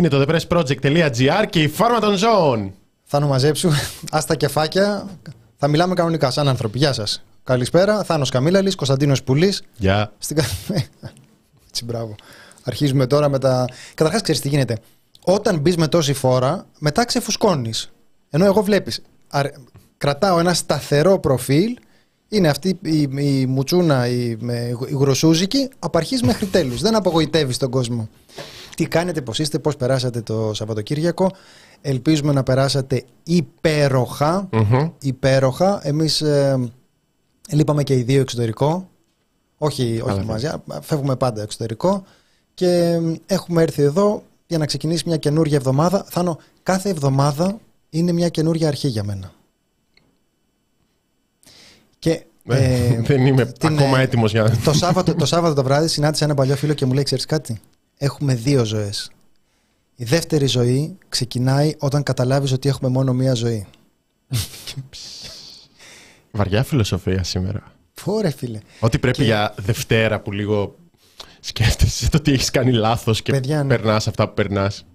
Είναι το thepressproject.gr και η φάρμα των ζώων. Θάνο μαζέψου, άστα κεφάκια. Θα μιλάμε κανονικά, σαν άνθρωποι. Γεια σας. Καλησπέρα. Θάνος Καμίλαλης, Κωνσταντίνος Πουλής. Γεια. Στην... κα- Έτσι, μπράβο. Αρχίζουμε τώρα με τα. Καταρχάς, ξέρεις τι γίνεται. Όταν μπεις με τόση φόρα, μετά ξεφουσκώνεις. Ενώ εγώ βλέπεις. Κρατάω ένα σταθερό προφίλ. Είναι αυτή η, η μουτσούνα, η, με- η γροσούζικη, από αρχής μέχρι τέλους. Δεν απογοητεύεις τον κόσμο. Τι κάνετε, πώς είστε, πώς περάσατε το Σαββατοκύριακο. Ελπίζουμε να περάσατε υπέροχα. Μμμ. Υπέροχα. Εμείς ε, λείπαμε και οι δύο εξωτερικό. Όχι, όχι Καλά, μαζί, α, φεύγουμε πάντα εξωτερικό. Και ε, έχουμε έρθει εδώ για να ξεκινήσει μια καινούργια εβδομάδα. Θάνο, κάθε εβδομάδα είναι μια καινούργια αρχή για μένα. Και ε, Δεν είμαι την, ακόμα ε, έτοιμος για να. το Σάββατο, το Σάββατο το βράδυ συνάντησα ένα παλιό φίλο και μου λέει: Ξέρεις κάτι, έχουμε δύο ζωές. Η δεύτερη ζωή ξεκινάει όταν καταλάβεις ότι έχουμε μόνο μία ζωή. Βαριά φιλοσοφία σήμερα. Φόρε, φίλε. Ότι πρέπει Και- για Δευτέρα που λίγο σκέφτεσαι το ότι έχεις κάνει λάθος και Παιδιά, ναι. περνάς αυτά που περνάς.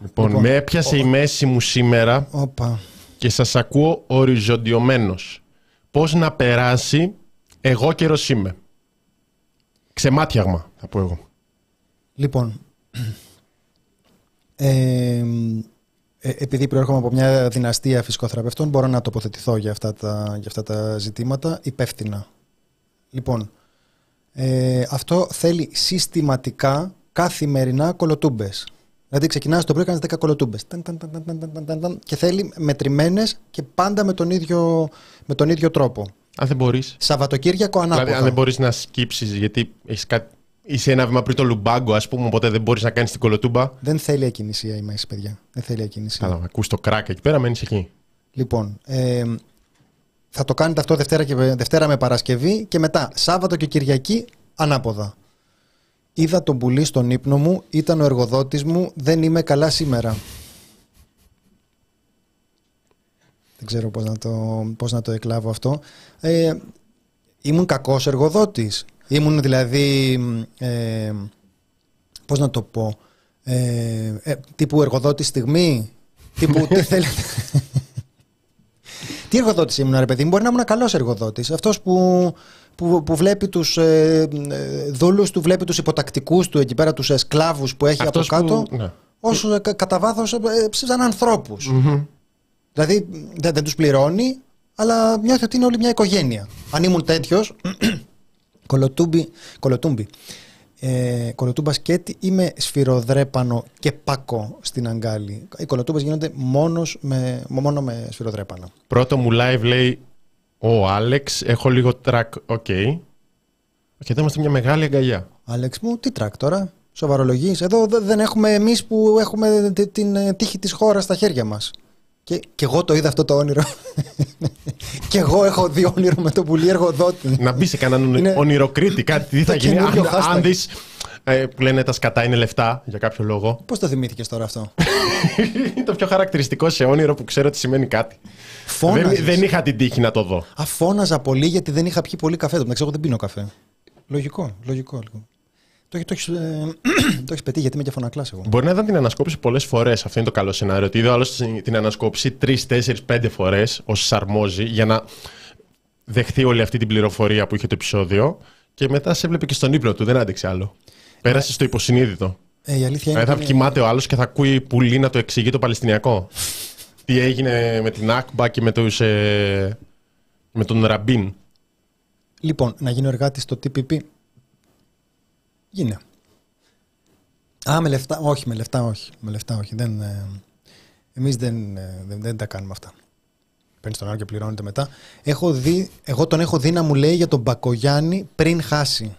Λοιπόν, Λοιπόν, με έπιασε η μέση μου σήμερα Όπα. και σας ακούω οριζοντιωμένος. Πώς να περάσει, εγώ καιρός είμαι. Ξεμάτιαγμα, θα πω εγώ. Λοιπόν, ε, ε, επειδή προέρχομαι από μια δυναστεία φυσικοθεραπευτών, μπορώ να τοποθετηθώ για αυτά τα, για αυτά τα ζητήματα υπεύθυνα. Λοιπόν, ε, αυτό θέλει συστηματικά, καθημερινά κολοτούμπες. Δηλαδή ξεκινάς το πρωί, κάνεις 10 κολοτούμπες. Ταν, ταν, ταν, ταν, ταν, ταν, ταν, ταν, Και θέλει μετρημένες και πάντα με τον ίδιο, με τον ίδιο τρόπο. Αν δεν μπορείς. Σαββατοκύριακο ανάποδα. Δηλαδή, αν δεν μπορείς να σκύψεις, γιατί έχεις κάτι... είσαι ένα βήμα πριν το λουμπάγκο, ας πούμε, οπότε δεν μπορείς να κάνεις την κολοτούμπα. Δεν θέλει ακινησία η μέση, παιδιά. Δεν θέλει ακινησία. Καλά, ακούς το κράκ εκεί πέρα, μένεις εκεί. Λοιπόν, ε, θα το κάνετε αυτό Δευτέρα, και, Δευτέρα με Παρασκευή και μετά Σάββατο και Κυριακή ανάποδα. Είδα τον πουλί στον ύπνο μου, ήταν ο εργοδότης μου, δεν είμαι καλά σήμερα. Δεν ξέρω πώς να το, πώς να το εκλάβω αυτό. Ε, ήμουν κακός εργοδότης. Ήμουν δηλαδή, ε, πώς να το πω, ε, ε, τύπου εργοδότης στιγμή, τύπου τι θέλετε. Τι εργοδότης ήμουν, ρε παιδί μου, μπορεί να ήμουν καλός εργοδότης. Αυτός που, που, που βλέπει τους ε, ε, δούλους του, βλέπει τους υποτακτικούς του εκεί πέρα, τους ε, σκλάβου που έχει Αυτός από κάτω, που- ναι. όσο ε, κα- κατά βάθος ε, σαν ανθρώπους. Δηλαδή δεν, δεν τους πληρώνει, αλλά νιώθει ότι είναι όλη μια οικογένεια. Αν ήμουν τέτοιος, κολοτούμπι, κολοτούμπι. Ε, κολοτούμπα σκέτη είμαι σφυροδρέπανο και πακό στην αγκάλη. Οι κολοτούμπες γίνονται μόνος με, μόνο με σφυροδρέπανο. Πρώτο μου live λέει ο Άλεξ, έχω λίγο τρακ, οκ. Και εδώ είμαστε μια μεγάλη αγκαλιά. Άλεξ μου, τι τρακ τώρα, σοβαρολογείς. Εδώ δε- δεν έχουμε εμείς που έχουμε τη- την ε, τύχη της χώρας στα χέρια μας. Και, και εγώ το είδα αυτό το όνειρο. και εγώ έχω δει όνειρο με το πουλί εργοδότη. Να μπει σε κανέναν Είναι ονειροκρίτη, κάτι. Τι το θα γίνει αν, καινούριο hashtag. αν δεις, ε, που λένε τα σκατά είναι λεφτά για κάποιο λόγο. Πώς το θυμήθηκες τώρα αυτό; είναι το πιο χαρακτηριστικό σε όνειρο που ξέρω ότι σημαίνει κάτι. Φώναζες. Δεν, δεν είχα την τύχη να το δω. Αφώναζα πολύ γιατί δεν είχα πιει πολύ καφέ. Το μεταξύ, εγώ δεν πίνω καφέ. Λογικό, λογικό. λογικό. Το, έχ- το, έχεις, ε, το έχεις πετύχει γιατί είμαι και φωνακλάς εγώ. Μπορεί να ήταν την ανασκόπηση πολλές φορές. Αυτό είναι το καλό σενάριο. Ότι είδε ο άλλο την ανασκόπηση τρεις, τέσσερις, πέντε φορές ως αρμόζει για να δεχθεί όλη αυτή την πληροφορία που είχε το επεισόδιο. Και μετά σε έβλεπε και στον ύπνο του. Δεν άντεξε άλλο. Πέρασε στο υποσυνείδητο. Ε, η αλήθεια είναι Δηλαδή θα ότι κοιμάται ο άλλος και θα ακούει πουλί να το εξηγεί το Παλαιστινιακό. Τι έγινε με την Ακμπα και με, τους, ε, με τον Ραμπίν. Λοιπόν, να γίνω εργάτης στο TPP. Γίνε. Α, με λεφτά. Όχι, με λεφτά όχι. Με λεφτά όχι. Δεν, ε, εμείς δεν, ε, δεν, δεν τα κάνουμε αυτά. Παίρνεις τον άλλο και πληρώνεται μετά. Έχω δει, εγώ τον έχω δει να μου λέει για τον Μπακογιάννη πριν χάσει.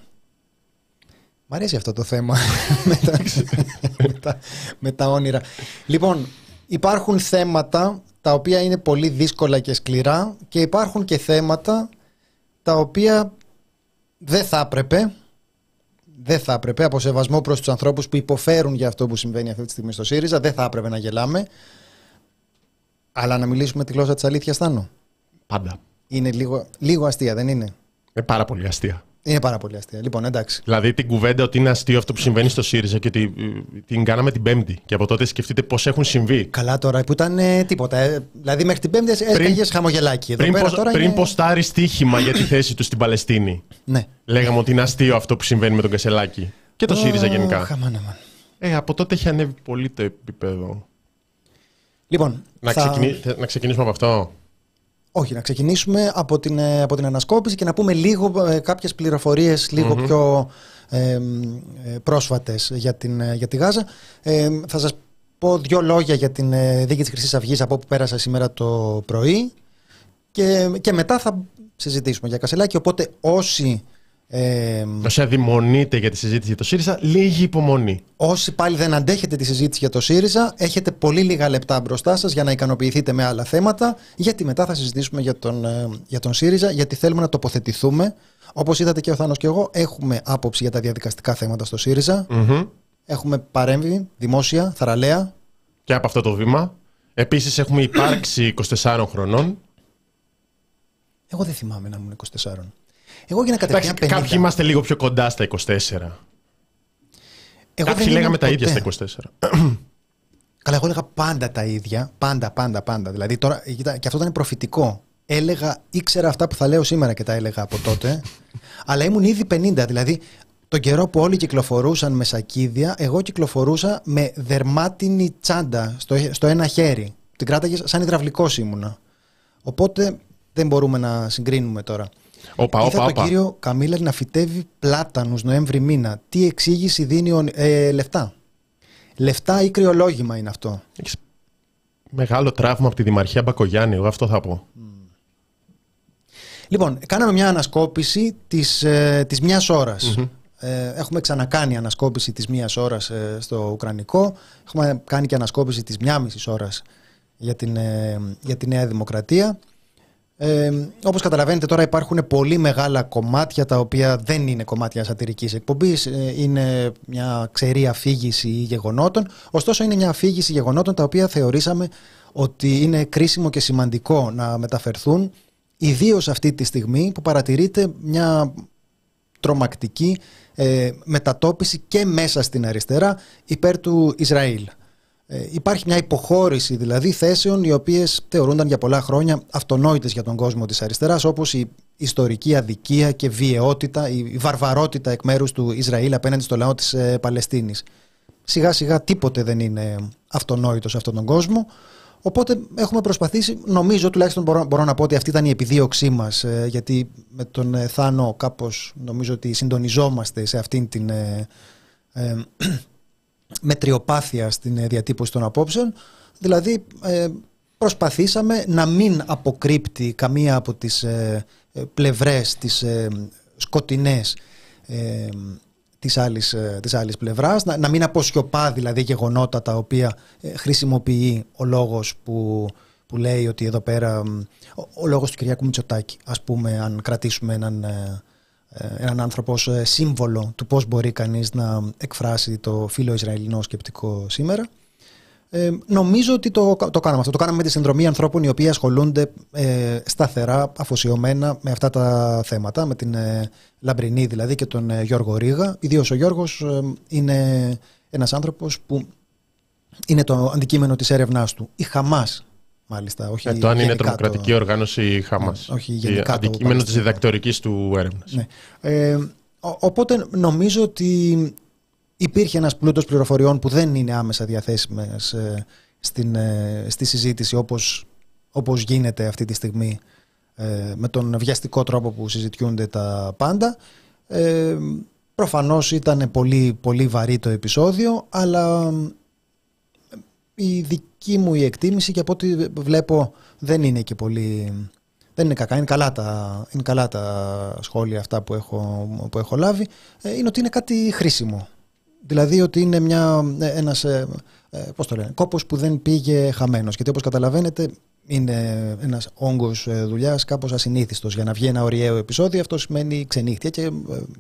Μ' αρέσει αυτό το θέμα με, τα, με, τα, με τα όνειρα. Λοιπόν, υπάρχουν θέματα τα οποία είναι πολύ δύσκολα και σκληρά και υπάρχουν και θέματα τα οποία δεν θα έπρεπε δεν θα έπρεπε από σεβασμό προς τους ανθρώπους που υποφέρουν για αυτό που συμβαίνει αυτή τη στιγμή στο ΣΥΡΙΖΑ δεν θα έπρεπε να γελάμε αλλά να μιλήσουμε τη γλώσσα της αλήθειας Θάνο Πάντα. είναι λίγο, λίγο αστεία δεν είναι; Είναι πάρα πολύ αστεία. Είναι πάρα πολύ αστεία λοιπόν εντάξει Δηλαδή την κουβέντα ότι είναι αστείο αυτό που συμβαίνει στο ΣΥΡΙΖΑ και ότι ε, την κάναμε την Πέμπτη. Και από τότε σκεφτείτε πώς έχουν συμβεί. καλά τώρα που ήταν ε, τίποτα ε, δηλαδή μέχρι την πέμπτη έσκαγες χαμογελάκι Εδώ Πριν, πέρα πως, τώρα πριν είναι... ποστάρει στοίχημα για τη θέση τους στην Παλαιστίνη. ναι. Λέγαμε ότι είναι αστείο αυτό που συμβαίνει με τον Κασελάκη. Και το ΣΥΡΙΖα Αχ, γενικά. αμάν, αμάν. Ε, από τότε έχει ανέβει πολύ το επίπεδο. λοιπόν Να, θα- ξεκινη... θε- να ξεκινήσουμε από αυτό. Όχι, να ξεκινήσουμε από την, ε, από την ανασκόπηση και να πούμε λίγο ε, κάποιες πληροφορίες λίγο πιο ε, μ, ε, πρόσφατες για, την, ε, για τη Γάζα. Ε, θα σας πω δύο λόγια για την ε, δίκη της Χρυσής Αυγής από όπου πέρασα σήμερα το πρωί και, και μετά θα συζητήσουμε για Κασελάκη. Οπότε όσοι, ε, Όσοι αδειμονείτε για τη συζήτηση για το ΣΥΡΙΖΑ, λίγη υπομονή. όσοι πάλι δεν αντέχετε τη συζήτηση για το ΣΥΡΙΖΑ, έχετε πολύ λίγα λεπτά μπροστά σας για να ικανοποιηθείτε με άλλα θέματα, γιατί μετά θα συζητήσουμε για τον, ε, για τον ΣΥΡΙΖΑ, γιατί θέλουμε να τοποθετηθούμε. Όπως είδατε και ο Θάνος και εγώ, έχουμε άποψη για τα διαδικαστικά θέματα στο ΣΥΡΙΖΑ. Μμμ. Έχουμε παρέμβει δημόσια, θαραλέα. Και από αυτό το βήμα. Επίσης, έχουμε υπάρξει 24 χρονών. Εγώ δεν θυμάμαι να ήμουν 24. Εγώ έγινα Εντάξει, κατευθείαν 50. κάποιοι είμαστε λίγο πιο κοντά στα 24. Εγώ κάποιοι δεν λέγαμε ήμουν τα ίδια ποτέ. στα 24. Καλά, εγώ έλεγα πάντα τα ίδια. Πάντα, πάντα, πάντα. Δηλαδή τώρα, κοίτα, και αυτό ήταν προφητικό. Έλεγα, ήξερα αυτά που θα λέω σήμερα και τα έλεγα από τότε. αλλά ήμουν ήδη 50. Δηλαδή, τον καιρό που όλοι κυκλοφορούσαν με σακίδια, εγώ κυκλοφορούσα με δερμάτινη τσάντα στο, στο ένα χέρι. Την κράταγε σαν υδραυλικός ήμουνα. Οπότε δεν μπορούμε να συγκρίνουμε τώρα. Όπα, Είδα όπα, τον όπα. κύριο Καμίλερ να φυτεύει πλάτανους Νοέμβρη μήνα. Τι εξήγηση δίνει ο, ε, λεφτά; Λεφτά ή κρυολόγημα είναι αυτό; Έχεις μεγάλο τραύμα από τη Δημαρχία Μπακογιάννη, εγώ αυτό θα πω. Λοιπόν, κάναμε μια ανασκόπηση της, ε, της μιας ώρας. Ε, έχουμε ξανακάνει ανασκόπηση της μίας ώρας ε, στο Ουκρανικό. Έχουμε κάνει και ανασκόπηση της μια μισής ώρας για την, ε, για τη Νέα Δημοκρατία. Ε, όπως καταλαβαίνετε τώρα υπάρχουν πολύ μεγάλα κομμάτια τα οποία δεν είναι κομμάτια σατυρικής εκπομπής ε, είναι μια ξερή αφήγηση γεγονότων ωστόσο είναι μια αφήγηση γεγονότων τα οποία θεωρήσαμε ότι είναι κρίσιμο και σημαντικό να μεταφερθούν ιδίως αυτή τη στιγμή που παρατηρείται μια τρομακτική ε, μετατόπιση και μέσα στην αριστερά υπέρ του Ισραήλ. Ε, υπάρχει μια υποχώρηση δηλαδή θέσεων οι οποίες θεωρούνταν για πολλά χρόνια αυτονόητες για τον κόσμο της αριστεράς όπως η ιστορική αδικία και βιαιότητα, η η βαρβαρότητα εκ μέρους του Ισραήλ απέναντι στο λαό της ε, Παλαιστίνης. Σιγά σιγά τίποτε δεν είναι αυτονόητο σε αυτόν τον κόσμο. Οπότε έχουμε προσπαθήσει, νομίζω τουλάχιστον μπορώ, μπορώ να πω ότι αυτή ήταν η επιδίωξή μας ε, γιατί με τον ε, Θάνο κάπως νομίζω ότι συντονιζόμαστε σε αυτήν την ε, ε, μετριοπάθεια στην ε, διατύπωση των απόψεων. Δηλαδή ε, προσπαθήσαμε να μην αποκρύπτει καμία από τις ε, ε, πλευρές, τις ε, σκοτεινές ε, της άλλης, ε, της άλλης πλευράς, να, να μην αποσιωπά δηλαδή γεγονότα τα οποία ε, χρησιμοποιεί ο λόγος που, που λέει ότι εδώ πέρα ο, ο λόγος του Κυριάκου Μητσοτάκη ας πούμε αν κρατήσουμε έναν, ε, ε, έναν άνθρωπος ως σύμβολο του πώς μπορεί κανείς να εκφράσει το φίλο Ισραηλινό σκεπτικό σήμερα ε, νομίζω ότι το, το κάναμε αυτό. Το κάναμε με τη συνδρομή ανθρώπων οι οποίοι ασχολούνται ε, σταθερά, αφοσιωμένα με αυτά τα θέματα, με την ε, Λαμπρινή δηλαδή και τον ε, Γιώργο Ρίγα. Ιδίως ο Γιώργος ε, είναι ένας άνθρωπος που είναι το αντικείμενο της έρευνάς του. Η Χαμάς μάλιστα. Όχι ε, το αν είναι τρομοκρατική το... οργάνωση η Χαμάς. Ναι, όχι γενικά. Αντικείμενος της διδακτορικής του έρευνας. Ναι. Ε, οπότε νομίζω ότι υπήρχε ένας πλούτος πληροφοριών που δεν είναι άμεσα διαθέσιμες ε, στην, ε, στη συζήτηση όπως, όπως γίνεται αυτή τη στιγμή ε, με τον βιαστικό τρόπο που συζητιούνται τα πάντα. Ε, προφανώς ήταν πολύ, πολύ βαρύ το επεισόδιο, αλλά η δική μου η εκτίμηση και από ό,τι βλέπω δεν είναι και πολύ... Δεν είναι κακά, είναι καλά τα, είναι καλά τα σχόλια αυτά που έχω, που έχω λάβει. Είναι ότι είναι κάτι χρήσιμο Δηλαδή ότι είναι μια, ε, ένας, ε, ε, πώς το λένε, κόπος που δεν πήγε χαμένος. Γιατί όπως καταλαβαίνετε είναι ένας όγκος δουλειάς κάπως ασυνήθιστος. Για να βγει ένα ωριαίο επεισόδιο αυτό σημαίνει ξενύχτια και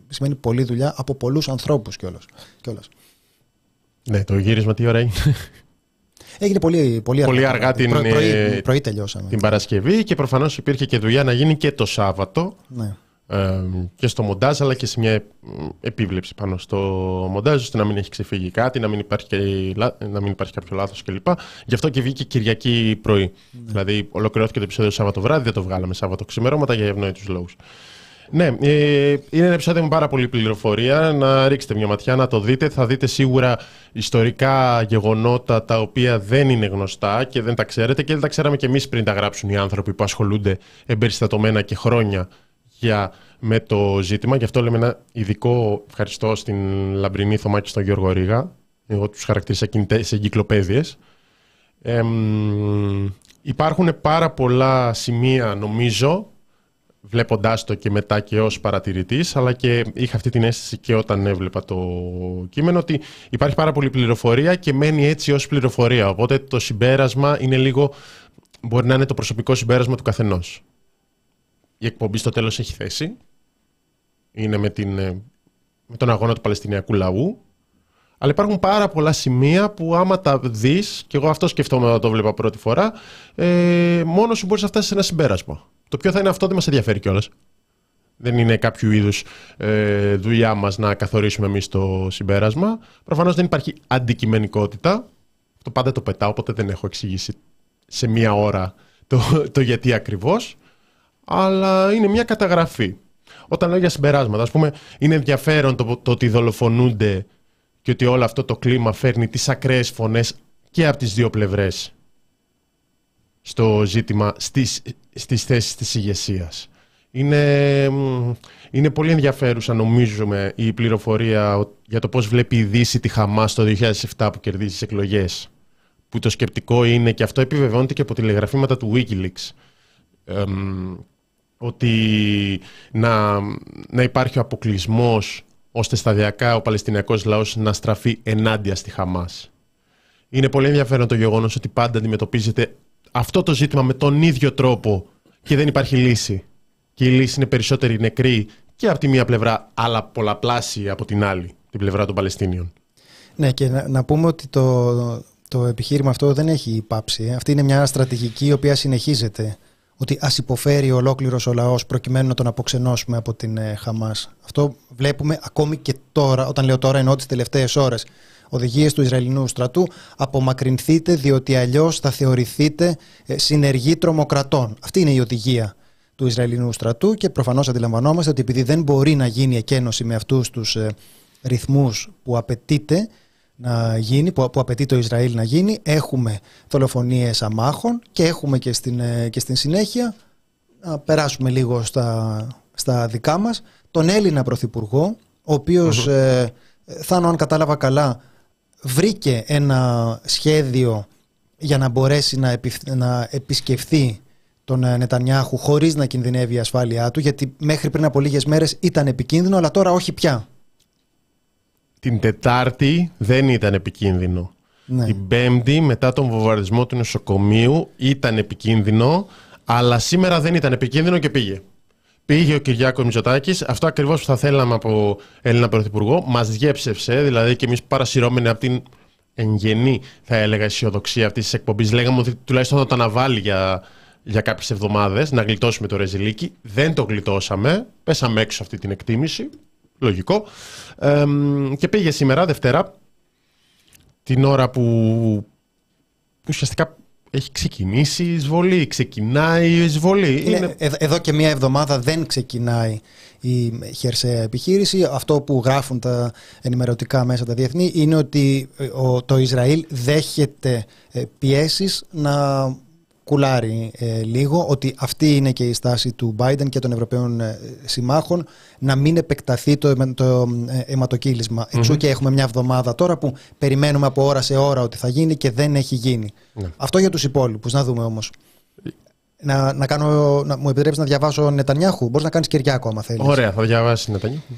σημαίνει πολλή δουλειά από πολλούς ανθρώπους κιόλας. κιόλας. Ναι, το γύρισμα τι ώρα είναι; Έγινε πολύ, πολύ, πολύ αργά, την, προ, πρωί, πρωί τελειώσαμε. την Παρασκευή και προφανώς υπήρχε και δουλειά να γίνει και το Σάββατο. Ναι και στο μοντάζ αλλά και σε μια επίβλεψη πάνω στο μοντάζ ώστε να μην έχει ξεφύγει κάτι, να μην υπάρχει, να μην υπάρχει κάποιο λάθος κλπ. Γι' αυτό και βγήκε Κυριακή πρωί. Ναι. Δηλαδή ολοκληρώθηκε το επεισόδιο Σάββατο βράδυ, δεν το βγάλαμε Σάββατο ξημερώματα για ευνόητους λόγους. Ναι, ε, είναι ένα επεισόδιο με πάρα πολύ πληροφορία. Να ρίξετε μια ματιά, να το δείτε. Θα δείτε σίγουρα ιστορικά γεγονότα τα οποία δεν είναι γνωστά και δεν τα ξέρετε και δεν τα ξέραμε και εμείς πριν τα γράψουν οι άνθρωποι που ασχολούνται εμπεριστατωμένα και χρόνια για, με το ζήτημα. Γι' αυτό λέμε ένα ειδικό ευχαριστώ στην Λαμπρινή Θωμά και στον Γιώργο Ρίγα. Εγώ τους χαρακτήρισα σε εγκυκλοπαίδειες. Ε, υπάρχουν πάρα πολλά σημεία, νομίζω, βλέποντάς το και μετά και ως παρατηρητής, αλλά και είχα αυτή την αίσθηση και όταν έβλεπα το κείμενο, ότι υπάρχει πάρα πολλή πληροφορία και μένει έτσι ως πληροφορία. Οπότε το συμπέρασμα είναι λίγο, μπορεί να είναι το προσωπικό συμπέρασμα του καθενός η εκπομπή στο τέλος έχει θέση. Είναι με, την, ε, με τον αγώνα του Παλαιστινιακού λαού. Αλλά υπάρχουν πάρα πολλά σημεία που άμα τα δεις, και εγώ αυτό σκεφτόμουν όταν το βλέπα πρώτη φορά, ε, μόνος σου μπορείς να φτάσεις σε ένα συμπέρασμα. Το ποιο θα είναι αυτό δεν μας ενδιαφέρει κιόλας. Δεν είναι κάποιο είδους ε, δουλειά μας να καθορίσουμε εμείς το συμπέρασμα. Προφανώς δεν υπάρχει αντικειμενικότητα. Το πάντα το πετάω, οπότε δεν έχω εξηγήσει σε μία ώρα το, το γιατί ακριβώς αλλά είναι μια καταγραφή. Όταν λέω για συμπεράσματα, ας πούμε, είναι ενδιαφέρον το, το ότι δολοφονούνται και ότι όλο αυτό το κλίμα φέρνει τις ακραίες φωνές και από τις δύο πλευρές στο ζήτημα στις, στις θέσεις της ηγεσίας. Είναι, είναι πολύ ενδιαφέρουσα νομίζουμε η πληροφορία για το πώς βλέπει η Δύση τη Χαμάς το 2007 που κερδίζει τις εκλογές. Που το σκεπτικό είναι και αυτό επιβεβαιώνεται και από τηλεγραφήματα του Wikileaks ότι να, να υπάρχει ο αποκλεισμός ώστε σταδιακά ο Παλαιστινιακός λαός να στραφεί ενάντια στη Χαμάς. Είναι πολύ ενδιαφέρον το γεγονός ότι πάντα αντιμετωπίζεται αυτό το ζήτημα με τον ίδιο τρόπο και δεν υπάρχει λύση. Και η λύση είναι περισσότερη νεκροί και από τη μία πλευρά, αλλά πολλαπλάσια από την άλλη, την πλευρά των Παλαιστίνιων. Ναι, και να, να πούμε ότι το, το επιχείρημα αυτό δεν έχει πάψει. Αυτή είναι μια στρατηγική η οποία συνεχίζεται ότι ας υποφέρει ολόκληρος ο λαός προκειμένου να τον αποξενώσουμε από την ε, Χαμάς. Αυτό βλέπουμε ακόμη και τώρα, όταν λέω τώρα εννοώ τις τελευταίες ώρες. Οδηγίες του Ισραηλινού στρατού, απομακρυνθείτε διότι αλλιώς θα θεωρηθείτε ε, συνεργοί τρομοκρατών. Αυτή είναι η οδηγία του Ισραηλινού στρατού και προφανώς αντιλαμβανόμαστε ότι επειδή δεν μπορεί να γίνει εκένωση με αυτούς τους ε, ρυθμούς που απαιτείται, να γίνει, που, που απαιτεί το Ισραήλ να γίνει. Έχουμε δολοφονίες αμάχων και έχουμε και στην, ε, και στην συνέχεια, να περάσουμε λίγο στα, στα δικά μας, τον Έλληνα Πρωθυπουργό, ο οποίος, mm-hmm. ε, αν κατάλαβα καλά, βρήκε ένα σχέδιο για να μπορέσει να, να επισκεφθεί τον ε, Νετανιάχου χωρίς να κινδυνεύει η ασφάλειά του, γιατί μέχρι πριν από λίγες μέρες ήταν επικίνδυνο, αλλά τώρα όχι πια την Τετάρτη δεν ήταν επικίνδυνο. Ναι. Την Πέμπτη, μετά τον βομβαρδισμό του νοσοκομείου, ήταν επικίνδυνο, αλλά σήμερα δεν ήταν επικίνδυνο και πήγε. Πήγε ο Κυριάκος Μητσοτάκης, αυτό ακριβώς που θα θέλαμε από Έλληνα Πρωθυπουργό. Μας διέψευσε, δηλαδή και εμείς παρασυρώμενοι από την εγγενή, θα έλεγα, αισιοδοξία αυτής της εκπομπής. Λέγαμε ότι τουλάχιστον θα το αναβάλει για, για κάποιες εβδομάδες, να γλιτώσουμε το ρεζιλίκι. Δεν το γλιτώσαμε. Πέσαμε έξω αυτή την εκτίμηση. Λογικό. Ε, και πήγε σήμερα, Δευτέρα, την ώρα που, που ουσιαστικά έχει ξεκινήσει η εισβολή, ξεκινάει η εισβολή. Είναι, Είναι... ε- Εδώ και μία εβδομάδα δεν ξεκινάει η χερσαία επιχείρηση. Αυτό που γράφουν τα ενημερωτικά μέσα τα διεθνή είναι ότι ε, ο- το Ισραήλ δέχεται ε, πιέσεις να κουλάρει ε, λίγο, ότι αυτή είναι και η στάση του Biden και των Ευρωπαίων ε, συμμάχων να μην επεκταθεί το, αιμα- το ε, αιματοκύλισμα. Εξού και έχουμε μια εβδομάδα τώρα που περιμένουμε από ώρα σε ώρα ότι θα γίνει και δεν έχει γίνει. Ναι. Αυτό για τους υπόλοιπους. Να δούμε όμως. Να, να, κάνω, να μου επιτρέψεις να διαβάσω Νετανιάχου; Μπορείς να κάνεις Κυριάκο, άμα θέλεις. Ωραία, θα διαβάσεις Νετανιάχου.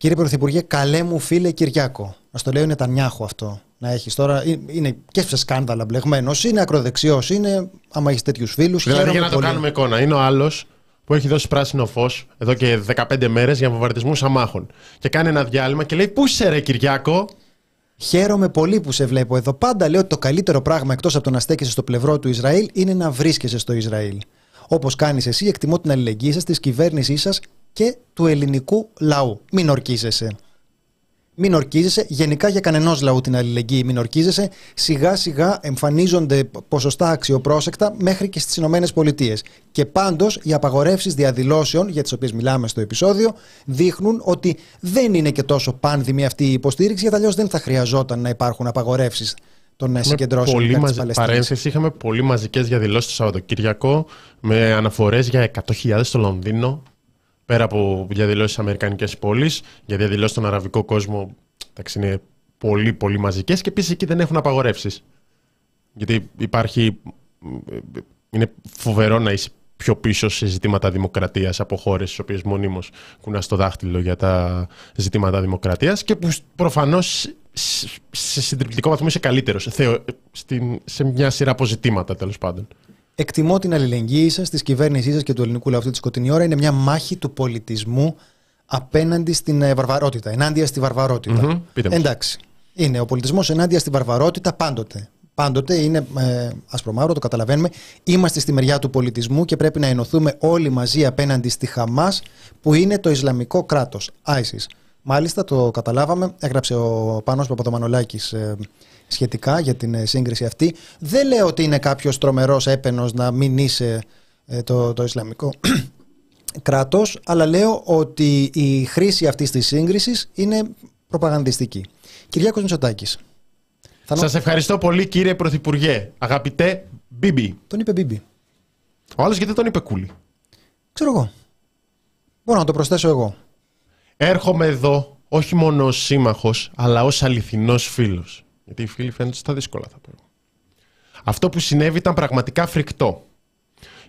Κύριε Πρωθυπουργέ, καλέ μου φίλε Κυριάκο. Να στο λέει ο Νετανιάχου αυτό. Να έχεις τώρα. ε- Είναι και σε σκάνδαλα μπλεγμένος. Είναι ακροδεξιός. Είναι. Άμα έχεις τέτοιους φίλους. Δηλαδή για να το κάνουμε εικόνα, είναι ο άλλος που έχει δώσει πράσινο φως εδώ και 15 μέρες για βομβαρδισμούς αμάχων. Και κάνει ένα διάλειμμα και λέει: Πού είσαι, ρε Κυριάκο; Χαίρομαι πολύ που σε βλέπω εδώ. Πάντα λέω ότι το καλύτερο πράγμα εκτός από το να στέκεσαι στο πλευρό του Ισραήλ είναι να βρίσκεσαι στο Ισραήλ. Όπως κάνεις εσύ, εκτιμώ την αλληλεγγύη σας, τη κυβέρνησή σας και του ελληνικού λαού. Μην ορκίζεσαι. Μην ορκίζεσαι. Γενικά για κανενός λαού την αλληλεγγύη μην ορκίζεσαι. Σιγά σιγά εμφανίζονται ποσοστά αξιοπρόσεκτα μέχρι και στις Ηνωμένες Πολιτείες. Και πάντως οι απαγορεύσεις διαδηλώσεων, για τις οποίες μιλάμε στο επεισόδιο, δείχνουν ότι δεν είναι και τόσο πάνδημη αυτή η υποστήριξη, γιατί αλλιώς δεν θα χρειαζόταν να υπάρχουν απαγορεύσεις των συγκεντρώσεων πολύ υπέρ της μαζι... Παλαιστίνης. Παρένθεση, είχαμε πολύ μαζικές διαδηλώσεις το Σαββατοκύριακο με αναφορές για 100.000 στο Λονδίνο. Πέρα από διαδηλώσεις στι Αμερικανικές πόλεις, για διαδηλώσεις στον αραβικό κόσμο, εντάξει, είναι πολύ πολύ μαζικές και επίσης εκεί δεν έχουν απαγορεύσεις. Γιατί υπάρχει. Είναι φοβερό να είσαι πιο πίσω σε ζητήματα δημοκρατίας από χώρες στις οποίες μονίμως κουνάς το δάχτυλο για τα ζητήματα δημοκρατίας και που προφανώς σε συντριπτικό βαθμό είσαι καλύτερος σε μια σειρά από ζητήματα τέλος πάντων. Εκτιμώ την αλληλεγγύη σας, της κυβέρνησής σας και του ελληνικού λαού αυτή τη σκοτεινή ώρα. Είναι μια μάχη του πολιτισμού απέναντι στην ε, βαρβαρότητα, ενάντια στη βαρβαρότητα. Μμμ, πείτε μας. Εντάξει. Είναι ο πολιτισμός ενάντια στη βαρβαρότητα πάντοτε. Πάντοτε είναι ε, ασπρομαύρο, το καταλαβαίνουμε. Είμαστε στη μεριά του πολιτισμού και πρέπει να ενωθούμε όλοι μαζί απέναντι στη Χαμάς, που είναι το Ισλαμικό κράτος. ISIS. Μάλιστα το καταλάβαμε, έγραψε ο Πάνος Παπαδομανολάκης ε, σχετικά για την ε, σύγκριση αυτή. Δεν λέω ότι είναι κάποιος τρομερός έπαινος να μην είσαι ε, το, το Ισλαμικό κράτος, αλλά λέω ότι η χρήση αυτής της σύγκρισης είναι προπαγανδιστική. Κυριάκος Μητσοτάκης. Θα νο- Σα ευχαριστώ πολύ, κύριε Πρωθυπουργέ. Αγαπητέ Μπίμπι. Τον είπε Μπίμπι. Ο άλλος γιατί τον είπε Κούλι. Ξέρω εγώ. Μπορώ να το προσθέσω εγώ. Έρχομαι εδώ όχι μόνο ως σύμμαχος, αλλά ως αληθινός φίλος. Γιατί οι φίλοι φαίνονται στα δύσκολα, θα πω. Αυτό που συνέβη ήταν πραγματικά φρικτό.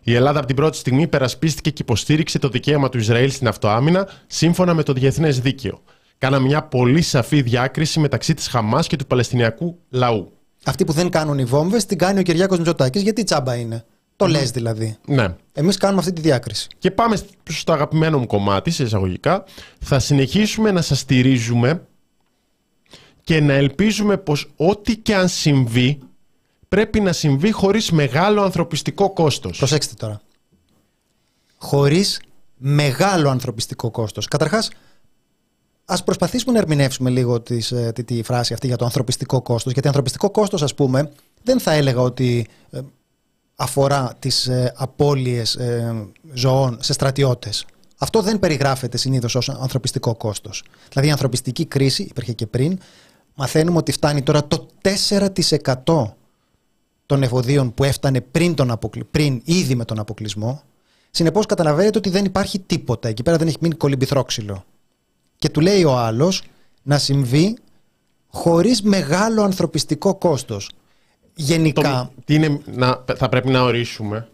Η Ελλάδα από την πρώτη στιγμή υπερασπίστηκε και υποστήριξε το δικαίωμα του Ισραήλ στην αυτοάμυνα σύμφωνα με το διεθνές δίκαιο. Κάναμε μια πολύ σαφή διάκριση μεταξύ της Χαμάς και του Παλαιστινιακού λαού. Αυτοί που δεν κάνουν οι βόμβες την κάνει ο Κυριάκος Μητσοτάκης γιατί τσάμπα είναι. Το λες δηλαδή. Ναι. Εμείς κάνουμε αυτή τη διάκριση. Και πάμε στο αγαπημένο μου κομμάτι, σε εισαγωγικά. Θα συνεχίσουμε να σας στηρίζουμε και να ελπίζουμε πως ό,τι και αν συμβεί πρέπει να συμβεί χωρίς μεγάλο ανθρωπιστικό κόστος. Προσέξτε τώρα. Χωρίς μεγάλο ανθρωπιστικό κόστος. Καταρχάς, ας προσπαθήσουμε να ερμηνεύσουμε λίγο τις, ε, τη, τη φράση αυτή για το ανθρωπιστικό κόστος. Γιατί ανθρωπιστικό κόστος, ας πούμε, δεν θα έλεγα ότι ε, αφορά τις ε, απώλειες ε, ζωών σε στρατιώτες. Αυτό δεν περιγράφεται συνήθως ως ανθρωπιστικό κόστος. Δηλαδή η ανθρωπιστική κρίση, υπήρχε και πριν, μαθαίνουμε ότι φτάνει τώρα το 4% των εφοδίων που έφτανε πριν, τον αποκλει... πριν ήδη με τον αποκλεισμό. Συνεπώς καταλαβαίνετε ότι δεν υπάρχει τίποτα. Εκεί πέρα δεν έχει μείνει κολυμπηθρόξυλο. Και του λέει ο άλλος να συμβεί χωρίς μεγάλο ανθρωπιστικό κόστος. Γενικά... Το- τι είναι, να, θα πρέπει να ορίσουμε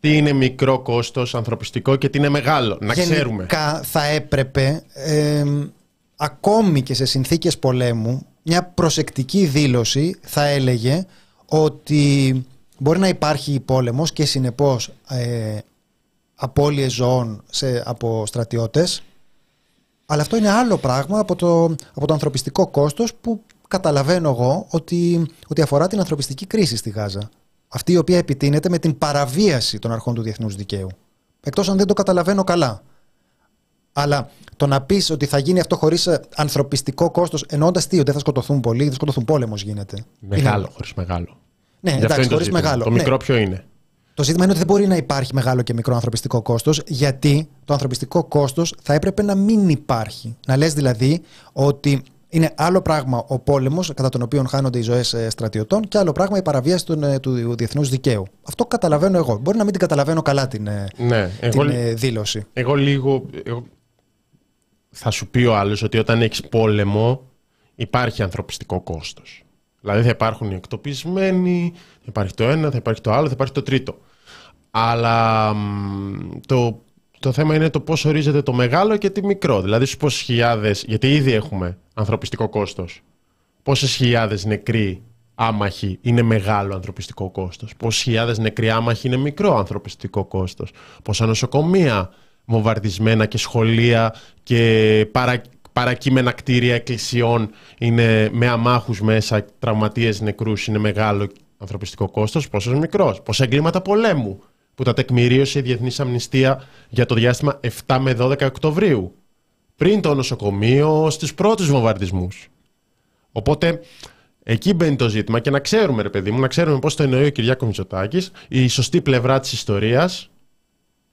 τι είναι μικρό κόστος ανθρωπιστικό και τι είναι μεγάλο. Να ξέρουμε. Γενικά θα έπρεπε εμ, ακόμη και σε συνθήκες πολέμου μια προσεκτική δήλωση θα έλεγε ότι μπορεί να υπάρχει πόλεμος και συνεπώς ε, απώλειες ζωών σε, από στρατιώτες αλλά αυτό είναι άλλο πράγμα από το, από το ανθρωπιστικό κόστος που καταλαβαίνω εγώ ότι, ότι αφορά την ανθρωπιστική κρίση στη Γάζα. Αυτή η οποία επιτείνεται με την παραβίαση των αρχών του διεθνούς δικαίου. Εκτός αν δεν το καταλαβαίνω καλά. Αλλά το να πεις ότι θα γίνει αυτό χωρίς ε, ανθρωπιστικό κόστος, εννοώντας τι, ότι δεν θα σκοτωθούν πολλοί, δεν θα σκοτωθούν πόλεμος γίνεται. Μεγάλο, είναι... χωρίς μεγάλο. Ναι, εντάξει, χωρίς μεγάλο. Το ναι. μικρό ποιο είναι; Το ζήτημα είναι ότι δεν μπορεί να υπάρχει μεγάλο και μικρό ανθρωπιστικό κόστος, γιατί το ανθρωπιστικό κόστος θα έπρεπε να μην υπάρχει. Να λες δηλαδή ότι είναι άλλο πράγμα ο πόλεμος κατά τον οποίο χάνονται οι ζωές ε, στρατιωτών και άλλο πράγμα η παραβίαση του, ε, του διεθνούς δικαίου. Αυτό καταλαβαίνω εγώ. Μπορεί να μην την καταλαβαίνω καλά την, ναι, την εγώ, δήλωση. Εγώ λίγο. Εγώ θα σου πει ο άλλος ότι όταν έχεις πόλεμο υπάρχει ανθρωπιστικό κόστος. Δηλαδή θα υπάρχουν οι εκτοπισμένοι, θα υπάρχει το ένα, θα υπάρχει το άλλο, θα υπάρχει το τρίτο. Αλλά το, το θέμα είναι το πώς ορίζεται το μεγάλο και τι μικρό. Δηλαδή στου πόσες χιλιάδες, γιατί ήδη έχουμε ανθρωπιστικό κόστος. Πόσες χιλιάδες νεκροί άμαχοι είναι μεγάλο ανθρωπιστικό κόστος. Πόσες χιλιάδες νεκροί άμαχοι είναι μικρό ανθρωπιστικό κόστος. Πόσα νοσοκομεία βομβαρδισμένα και σχολεία και παρα, παρακείμενα κτίρια εκκλησιών είναι με αμάχους μέσα, τραυματίες νεκρούς, είναι μεγάλο ανθρωπιστικό κόστος, πόσος μικρός, πόσα εγκλήματα πολέμου που τα τεκμηρίωσε η Διεθνής Αμνηστία για το διάστημα 7 με 12 Οκτωβρίου, πριν το νοσοκομείο, στους πρώτους βομβαρδισμούς. Οπότε, εκεί μπαίνει το ζήτημα και να ξέρουμε, ρε παιδί μου, να ξέρουμε πώς το εννοεί ο Κυριάκος Μητσοτάκης, η σωστή πλευρά της ιστορίας,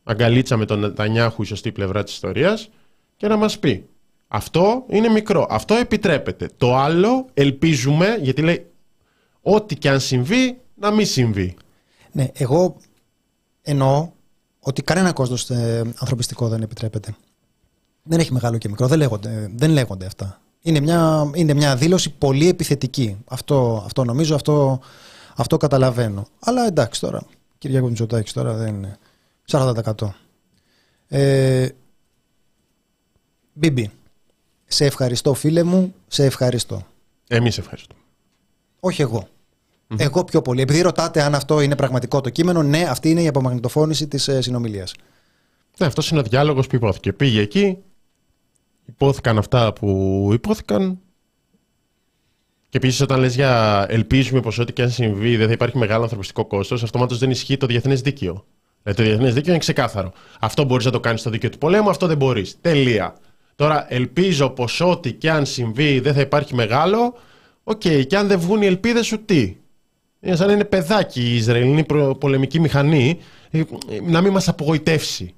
αγκαλίτσα με τον Νετανιάχου η σωστή πλευρά της ιστορίας και να μας πει αυτό είναι μικρό, αυτό επιτρέπεται. Το άλλο ελπίζουμε, γιατί λέει ό,τι και αν συμβεί να μην συμβεί. Ναι, εγώ εννοώ ότι κανένα κόστος ε, ανθρωπιστικό δεν επιτρέπεται. Δεν έχει μεγάλο και μικρό, δεν λέγονται, δεν λέγονται αυτά. Είναι μια, είναι μια δήλωση πολύ επιθετική. Αυτό, αυτό νομίζω, αυτό, αυτό καταλαβαίνω. Αλλά εντάξει τώρα, Κυριακό Μητσοτάκης τώρα δεν είναι. 40%. Ε, Μπίμπι, σε ευχαριστώ φίλε μου, σε ευχαριστώ. Εμείς ευχαριστώ. Όχι εγώ. Εγώ πιο πολύ. Επειδή ρωτάτε αν αυτό είναι πραγματικό το κείμενο, ναι, αυτή είναι η απομαγνητοφώνηση της ε, συνομιλίας. Ναι, αυτός είναι ο διάλογος που υπόθηκε. Πήγε εκεί, υπόθηκαν αυτά που υπόθηκαν και επίσης, όταν λες για ελπίζουμε πως ό,τι και αν συμβεί δεν θα υπάρχει μεγάλο ανθρωπιστικό κόστος, αυτομάτως δεν ισχύει το διεθνές δίκαιο. Δηλαδή το διεθνές δίκαιο είναι ξεκάθαρο. Αυτό μπορείς να το κάνεις στο δίκαιο του πολέμου, αυτό δεν μπορείς. Τελεία. Τώρα ελπίζω πως ό,τι και αν συμβεί δεν θα υπάρχει μεγάλο. OK, okay, και αν δεν βγουν οι ελπίδες σου, τι; Είναι σαν να είναι παιδάκι η Ισραηλινή πολεμική μηχανή ε, να μην μας απογοητεύσει,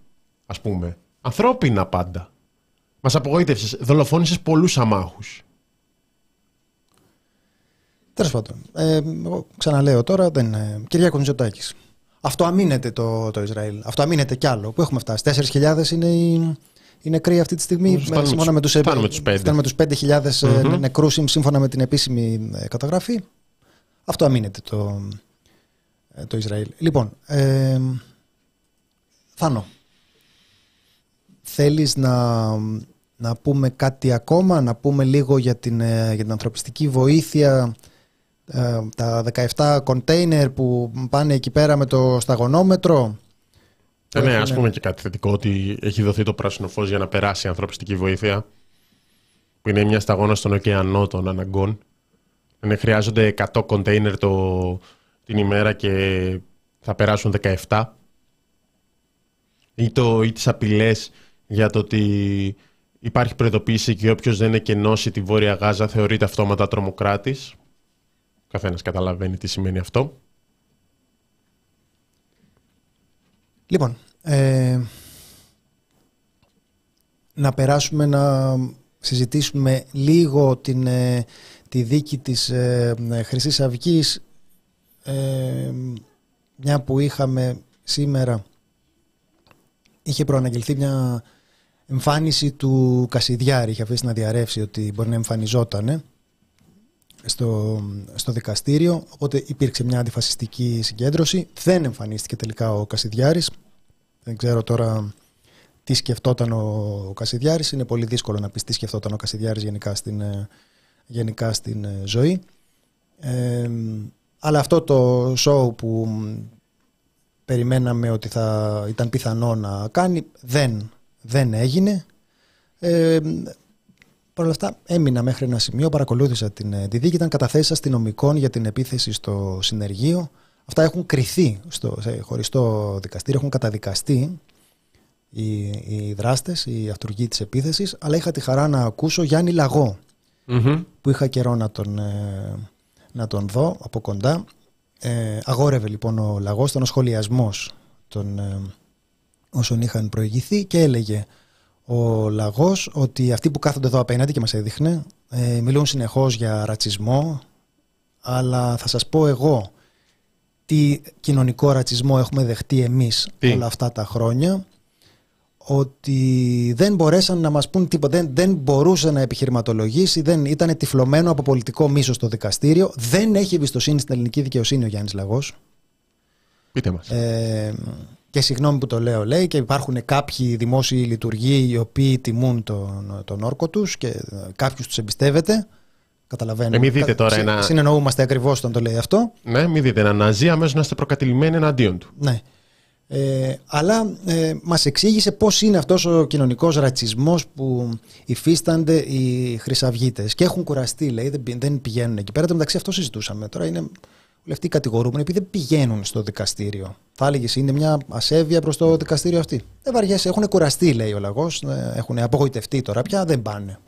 ας πούμε. Ανθρώπινα πάντα. Μας απογοήτευσε. Δολοφόνησες πολλούς αμάχους. Τέλος πάντων. Ε, εγώ ξαναλέω τώρα, δεν είναι. Κυριάκος Μητσοτάκης. Αυτό αμήνεται το, το Ισραήλ. Αυτό αμήνεται κι άλλο. Πού έχουμε φτάσει. 4.000 είναι οι, οι νεκροί αυτή τη στιγμή. Σύμφωνα με τους 5.000 με τους 5.000 mm-hmm. νεκρούς σύμφωνα με την επίσημη ε, καταγραφή. Αυτό αμήνεται το, ε, το Ισραήλ. Λοιπόν, ε, Θάνο, θέλεις να, να πούμε κάτι ακόμα, να πούμε λίγο για την, ε, για την ανθρωπιστική βοήθεια ε, τα 17 κοντέινερ που πάνε εκεί πέρα με το σταγονόμετρο. Ε, ναι, ας πούμε και κάτι θετικό ότι έχει δοθεί το πράσινο φως για να περάσει η ανθρωπιστική βοήθεια που είναι μια σταγόνα στον ωκεανό των αναγκών. Είναι, χρειάζονται 100 κοντέινερ το, την ημέρα και θα περάσουν 17. Ή, το, ή τις απειλές για το ότι υπάρχει προειδοποίηση και όποιος δεν εκενώσει τη Βόρεια Γάζα θεωρείται αυτόματα τρομοκράτης καθένας καταλαβαίνει τι σημαίνει αυτό. Λοιπόν, ε, να περάσουμε να συζητήσουμε λίγο την, ε, τη δίκη της ε, Χρυσής Αυγής. Ε, μια που είχαμε σήμερα είχε προαναγγελθεί μια εμφάνιση του Κασιδιάρη. Είχε αφήσει να διαρρεύσει ότι μπορεί να εμφανιζόταν στο, στο δικαστήριο, οπότε υπήρξε μια αντιφασιστική συγκέντρωση. Δεν εμφανίστηκε τελικά ο Κασιδιάρης. Δεν ξέρω τώρα τι σκεφτόταν ο, ο Κασιδιάρης. Είναι πολύ δύσκολο να πεις τι σκεφτόταν ο Κασιδιάρης γενικά στην, ε, γενικά στην ε, ζωή. Ε, αλλά αυτό το show που περιμέναμε ότι θα ήταν πιθανό να κάνει δεν, δεν έγινε. Ε, Παρ' όλα αυτά έμεινα μέχρι ένα σημείο, παρακολούθησα την, τη δίκη, ήταν καταθέσεις αστυνομικών για την επίθεση στο συνεργείο. Αυτά έχουν κρυθεί στο σε χωριστό δικαστήριο, έχουν καταδικαστεί οι, οι δράστες, οι αυτούργοι της επίθεσης, αλλά είχα τη χαρά να ακούσω Γιάννη που είχα καιρό να τον, ε, να τον δω από κοντά. Ε, αγόρευε λοιπόν ο Λαγός, ήταν ο σχολιασμός των ε, όσων είχαν προηγηθεί και έλεγε ο Λαγός ότι αυτοί που κάθονται εδώ απέναντι και μας έδειχνε ε, μιλούν συνεχώς για ρατσισμό αλλά θα σας πω εγώ τι κοινωνικό ρατσισμό έχουμε δεχτεί εμείς όλα αυτά τα χρόνια ότι δεν μπορέσαν να μας πούν τίποτα, δεν, δεν μπορούσε να επιχειρηματολογήσει, δεν ήταν τυφλωμένο από πολιτικό μίσος στο δικαστήριο, δεν έχει εμπιστοσύνη στην ελληνική δικαιοσύνη ο Γιάννης Λαγός. Πείτε μας. Ε, και συγγνώμη που το λέω, λέει, και υπάρχουν κάποιοι δημόσιοι λειτουργοί οι οποίοι τιμούν τον, τον όρκο τους και κάποιους τους εμπιστεύεται. Καταλαβαίνω. Ε, μην δείτε τώρα ένα... Συνεννοούμαστε ακριβώς όταν το λέει αυτό. Ναι, μην δείτε ένα Ναζί αμέσως να είστε προκατηλημένοι εναντίον του. Ναι. Ε, αλλά ε, μας εξήγησε πώς είναι αυτός ο κοινωνικός ρατσισμός που υφίστανται οι χρυσαυγίτες και έχουν κουραστεί λέει, δεν, δεν πηγαίνουν εκεί πέρα. Το μεταξύ αυτό συζητούσαμε. Τώρα είναι όλοι αυτοί οι κατηγορούμενοι επειδή δεν πηγαίνουν στο δικαστήριο. Θα έλεγε είναι μια ασέβεια προς το δικαστήριο αυτή. Δεν βαριέσαι, έχουν κουραστεί, λέει ο λαό. Ε, έχουν απογοητευτεί τώρα πια, δεν πάνε.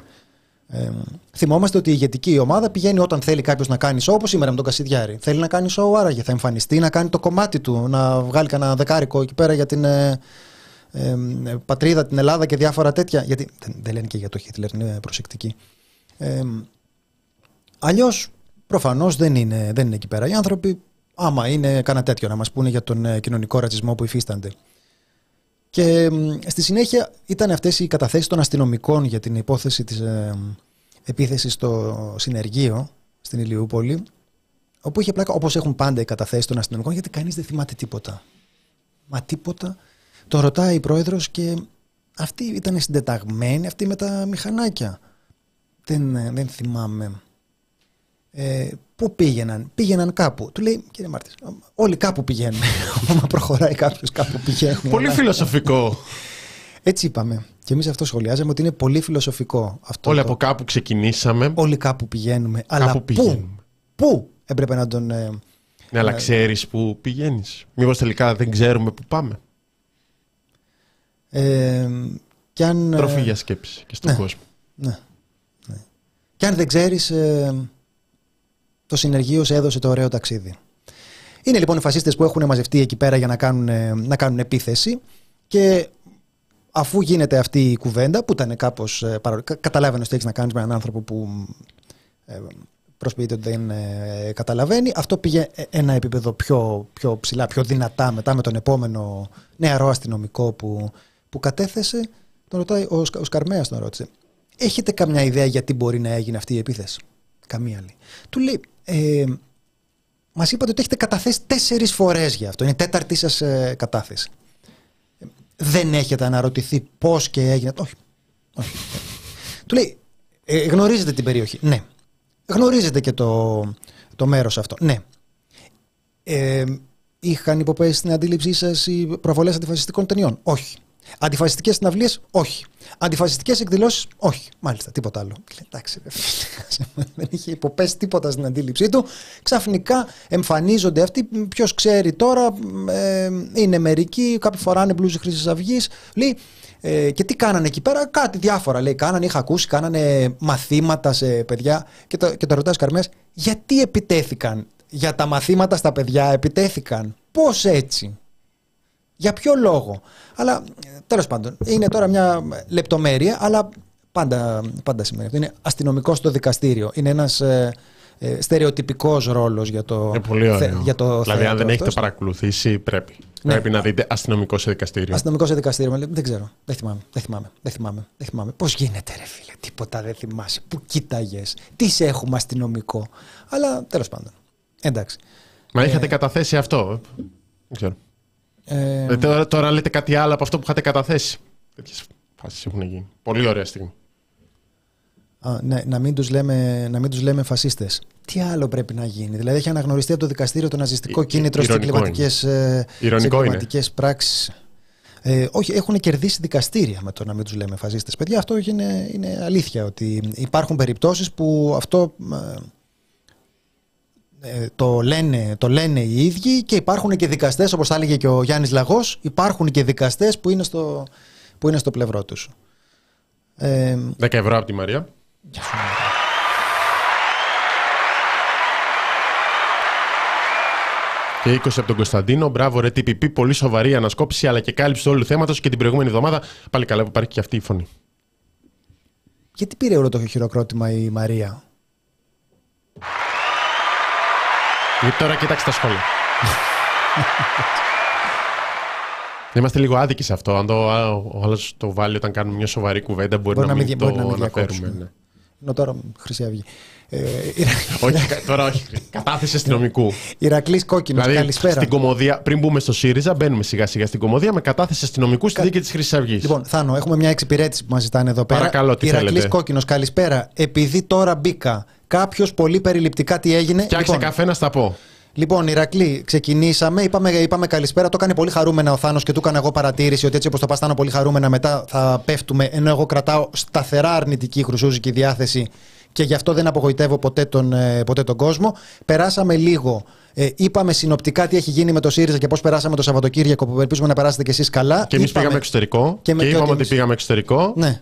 Ε, θυμόμαστε ότι η ηγετική ομάδα πηγαίνει όταν θέλει κάποιος να κάνει show, όπως σήμερα με τον Κασιδιάρη. Θέλει να κάνει show, άραγε θα εμφανιστεί, να κάνει το κομμάτι του, να βγάλει κανένα δεκάρικο εκεί πέρα για την ε, ε, πατρίδα, την Ελλάδα και διάφορα τέτοια. Γιατί δεν, δεν λένε και για το Χίτλερ, είναι προσεκτικοί. Ε, Αλλιώς προφανώς δεν είναι, δεν είναι εκεί πέρα οι άνθρωποι. Άμα είναι κανένα τέτοιο να μας πούνε για τον ε, κοινωνικό ρατσισμό που υφίστανται. Και στη συνέχεια ήταν αυτές οι καταθέσεις των αστυνομικών για την υπόθεση της ε, επίθεσης στο συνεργείο στην Ηλιούπολη, όπου είχε πλάκα όπως έχουν πάντα οι καταθέσεις των αστυνομικών, γιατί κανείς δεν θυμάται τίποτα. Μα τίποτα. Το ρωτάει η πρόεδρος και αυτή ήταν συντεταγμένη, αυτή με τα μηχανάκια. Δεν, ε, δεν θυμάμαι. Ε, πού πήγαιναν, πήγαιναν κάπου. Του λέει, κύριε Μάρτης, όλοι κάπου πηγαίνουν. Όταν προχωράει κάποιος, κάπου πηγαίνουν. Πολύ φιλοσοφικό. Έτσι είπαμε. Και εμείς αυτό σχολιάζαμε ότι είναι πολύ φιλοσοφικό. Αυτό όλοι από κάπου ξεκινήσαμε. Όλοι κάπου πηγαίνουμε. Κάπου αλλά πηγαίνουμε. πού, πού έπρεπε να τον. Ε, ναι, αλλά ξέρεις πού πηγαίνεις. Μήπως τελικά δεν ξέρουμε πού πάμε. Ε, και αν, Τροφή για σκέψη και στον ναι, κόσμο. Ναι, ναι. Και αν δεν ξέρεις, ε, το συνεργείο σε έδωσε το ωραίο ταξίδι. Είναι λοιπόν οι φασίστες που έχουν μαζευτεί εκεί πέρα για να κάνουν, ε, να κάνουν επίθεση και αφού γίνεται αυτή η κουβέντα που ήταν κάπως ε, καταλάβαινες ότι έχεις να κάνεις με έναν άνθρωπο που ε, προσποιείται ότι δεν καταλαβαίνει αυτό πήγε ένα επίπεδο πιο, πιο ψηλά, πιο δυνατά μετά με τον επόμενο νεαρό αστυνομικό που, που κατέθεσε τον ρωτάει, ο, ο Σκαρμέας τον ρώτησε έχετε καμιά ιδέα γιατί μπορεί να έγινε αυτή η επίθεση; Καμία λέει του λέει ε, μας είπατε ότι έχετε καταθέσει τέσσερις φορές για αυτό. Είναι τέταρτη σας ε, κατάθεση. Δεν έχετε αναρωτηθεί πώς και έγινε. Όχι. Όχι. Του λέει, ε, γνωρίζετε την περιοχή. Ναι. Γνωρίζετε και το, το μέρος αυτό. Ναι. Ε, είχαν υποπέσει στην αντίληψή σας οι προβολές αντιφασιστικών ταινιών. Όχι. Αντιφασιστικές συναυλίες, όχι. Αντιφασιστικές εκδηλώσεις, όχι. Μάλιστα, τίποτα άλλο. εντάξει, δεν είχε υποπέσει τίποτα στην αντίληψή του. Ξαφνικά εμφανίζονται αυτοί. Ποιος ξέρει τώρα, ε, είναι μερικοί, κάποιοι φοράνε μπλούζι Χρυσής Αυγής. Λέει, ε, και τι κάνανε εκεί πέρα, κάτι διάφορα λέει. Κάνανε, είχα ακούσει, κάνανε μαθήματα σε παιδιά. Και το, και το ρωτάς Καρμές, γιατί επιτέθηκαν; Για τα μαθήματα στα παιδιά, επιτέθηκαν. Πώς έτσι; Για ποιο λόγο. Αλλά τέλος πάντων, είναι τώρα μια λεπτομέρεια, αλλά πάντα, πάντα σημαίνει αυτό. Είναι αστυνομικός στο δικαστήριο. Είναι ένας ε, ε, στερεοτυπικός ρόλος για το. Είναι πολύ ωραίο. Για το δηλαδή, αν δεν έχετε παρακολουθήσει, πρέπει. Ναι. Πρέπει να δείτε αστυνομικό σε δικαστήριο. Αστυνομικό σε δικαστήριο. Δεν ξέρω. Δεν θυμάμαι. Δεν θυμάμαι. Δεν θυμάμαι. Δεν θυμάμαι. Πώς γίνεται, ρε φίλε. Τίποτα δεν θυμάσαι. Πού κοίταγες. Τι σε έχουμε αστυνομικό. Αλλά τέλος πάντων. Εντάξει. Μα είχατε ε, καταθέσει αυτό. Δεν ξέρω. Ε, ε, τώρα, τώρα λέτε κάτι άλλο από αυτό που είχατε καταθέσει. Τέτοιες φάσεις έχουν γίνει. Πολύ ωραία στιγμή. Α, ναι, να μην τους λέμε, να μην τους λέμε φασίστες. Τι άλλο πρέπει να γίνει; Δηλαδή έχει αναγνωριστεί από το δικαστήριο το ναζιστικό Ε, κίνητρο στις ηρωνικό εγκληματικές, ε, στις Ηρωνικό είναι. εγκληματικές πράξεις. Ε, όχι, έχουν κερδίσει δικαστήρια με το να μην τους λέμε φασίστες. Παιδιά, αυτό είναι, είναι αλήθεια ότι υπάρχουν περιπτώσεις που αυτό ε, ε, το, λένε, το λένε οι ίδιοι και υπάρχουν και δικαστές, όπως θα έλεγε και ο Γιάννης Λαγός, υπάρχουν και δικαστές που είναι στο, που είναι στο πλευρό τους. Ε, 10 ευρώ από τη Μαρία. Και 20 από τον Κωνσταντίνο. Μπράβο, ρε TPP. Πολύ σοβαρή ανασκόπηση αλλά και κάλυψη του όλου θέματος. Και την προηγούμενη εβδομάδα πάλι καλά που υπάρχει και αυτή η φωνή. γιατί πήρε όλο το χειροκρότημα η Μαρία; Γιατί τώρα κοίταξε τα σχόλια. Είμαστε λίγο άδικοι σε αυτό. Αν το, ο άλλος το βάλει όταν κάνουμε μια σοβαρή κουβέντα, μπορεί, να, μην, δι- το μπορεί να μην αναφέρουμε. διακόψουμε. ναι. Ενώ τώρα Χρυσή Αυγή. Ε, όχι, κα- τώρα όχι. Κατάθεση αστυνομικού. Ηρακλής Κόκκινος, δηλαδή, καλησπέρα. στην κομμωδία, πριν μπούμε στο ΣΥΡΙΖΑ, μπαίνουμε σιγά σιγά στην κομμωδία με κατάθεση αστυνομικού στη δίκη της Χρυσής Αυγής. Λοιπόν, Θάνο, έχουμε μια εξυπηρέτηση που μας ζητάνε εδώ πέρα. Παρακαλώ, τι Ηρακλής θέλετε. Κόκκινος, καλησπέρα. Επειδή τώρα μπήκα, κάποιος πολύ περιληπτικά τι έγινε; Φτιάξε λοιπόν, καφέ να στα πω. Λοιπόν, Ηρακλή, ξεκινήσαμε. Είπαμε, είπαμε καλησπέρα. Το έκανε πολύ χαρούμενα ο Θάνος και του έκανα εγώ παρατήρηση ότι έτσι όπως το πας, θα είναι πολύ χαρούμενα. Μετά θα πέφτουμε. Ενώ εγώ κρατάω σταθερά αρνητική χρυσούζικη διάθεση και γι' αυτό δεν απογοητεύω ποτέ τον, ε, ποτέ τον κόσμο. Περάσαμε λίγο. Ε, είπαμε συνοπτικά τι έχει γίνει με το ΣΥΡΙΖΑ και πώς περάσαμε το Σαββατοκύριακο που ελπίζουμε να περάσετε κι εσείς καλά. Και εμείς Είπαμε- πήγαμε εξωτερικό. και Και, με- και είπαμε ότι ότι εμείς- πήγαμε εξωτερικό. Ναι.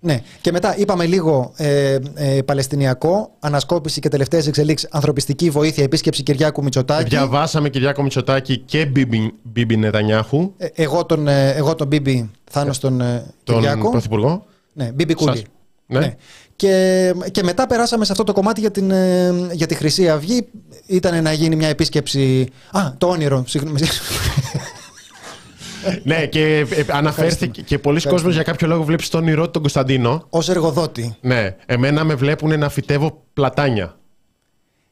Ναι. Και μετά είπαμε λίγο ε, ε, Παλαιστινιακό, ανασκόπηση και τελευταίες εξελίξεις, ανθρωπιστική βοήθεια, επίσκεψη Κυριάκου Μητσοτάκη. Διαβάσαμε Κυριάκο Μητσοτάκη και Μπίμπι, Μπίμπι Νετανιάχου, Ε, εγώ τον, ε, εγώ τον Μπίμπι, Θάνο τον ε, τον Κυριάκο. Πρωθυπουργό. Ναι, Μπίμπι Κούλι. Σας- Ναι. Και, και μετά περάσαμε σε αυτό το κομμάτι για, την, ε, για τη Χρυσή Αυγή. Ήταν να γίνει μια επίσκεψη. Α, το όνειρο. Συγγνώμη. ναι, και ε, αναφέρθηκε και πολλοί κόσμοι για κάποιο λόγο βλέπεις στον όνειρό του τον Κωνσταντίνο. Ω εργοδότη. Ναι, εμένα με βλέπουν να φυτεύω πλατάνια.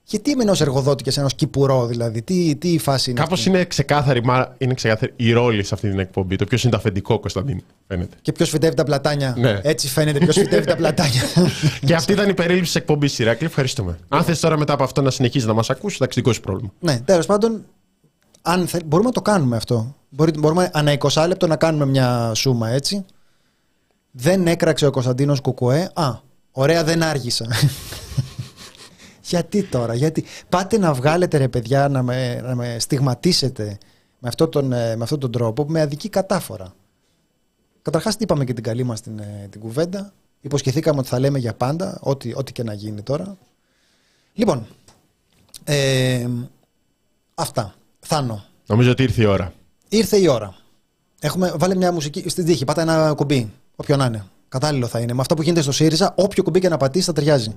Γιατί είμαι ενός εργοδότη και σε ενός κυπουρό, δηλαδή; Τι, τι φάση είναι. Κάπως αυτή; είναι ξεκάθαρη, μα είναι ξεκάθαρη η ρόλη σε αυτή την εκπομπή. Το ποιος είναι το αφεντικό Κωνσταντίνο, φαίνεται. Και ποιος φυτεύει τα πλατάνια; Ναι. Έτσι φαίνεται ποιος φυτεύει τα πλατάνια. και αυτή ήταν η περίληψη της εκπομπής, Ηράκλη. Ευχαριστούμε. Αν θες τώρα μετά από αυτό να συνεχίζει να μας ακούσει, εντάξει, δικό σου πρόβλημα. ναι, τέλος πάντων, αν θέλ, μπορούμε να το κάνουμε αυτό. Μπορεί, μπορούμε ανά 20 λεπτό να κάνουμε μια σούμα έτσι. Δεν έκραξε ο Κωνσταντίνος Κουκουέ. Α, ωραία, δεν άργησα. γιατί τώρα, γιατί; Πάτε να βγάλετε ρε παιδιά να με, να με στιγματίσετε με αυτόν τον, ε, με αυτόν τον τρόπο που με αδικεί κατάφορα. Καταρχάς, τι είπαμε και την καλή μας την, ε, την κουβέντα. Υποσχεθήκαμε ότι θα λέμε για πάντα, ό,τι, ό,τι και να γίνει τώρα. Λοιπόν, ε, αυτά. Θάνο. Νομίζω ότι ήρθε η ώρα. Ήρθε η ώρα. Έχουμε, βάλε μια μουσική στην τύχη. Πάτα ένα κουμπί. Όποιο να είναι. Κατάλληλο θα είναι. Με αυτό που γίνεται στο ΣΥΡΙΖΑ, όποιο κουμπί και να πατήσει θα ταιριάζει.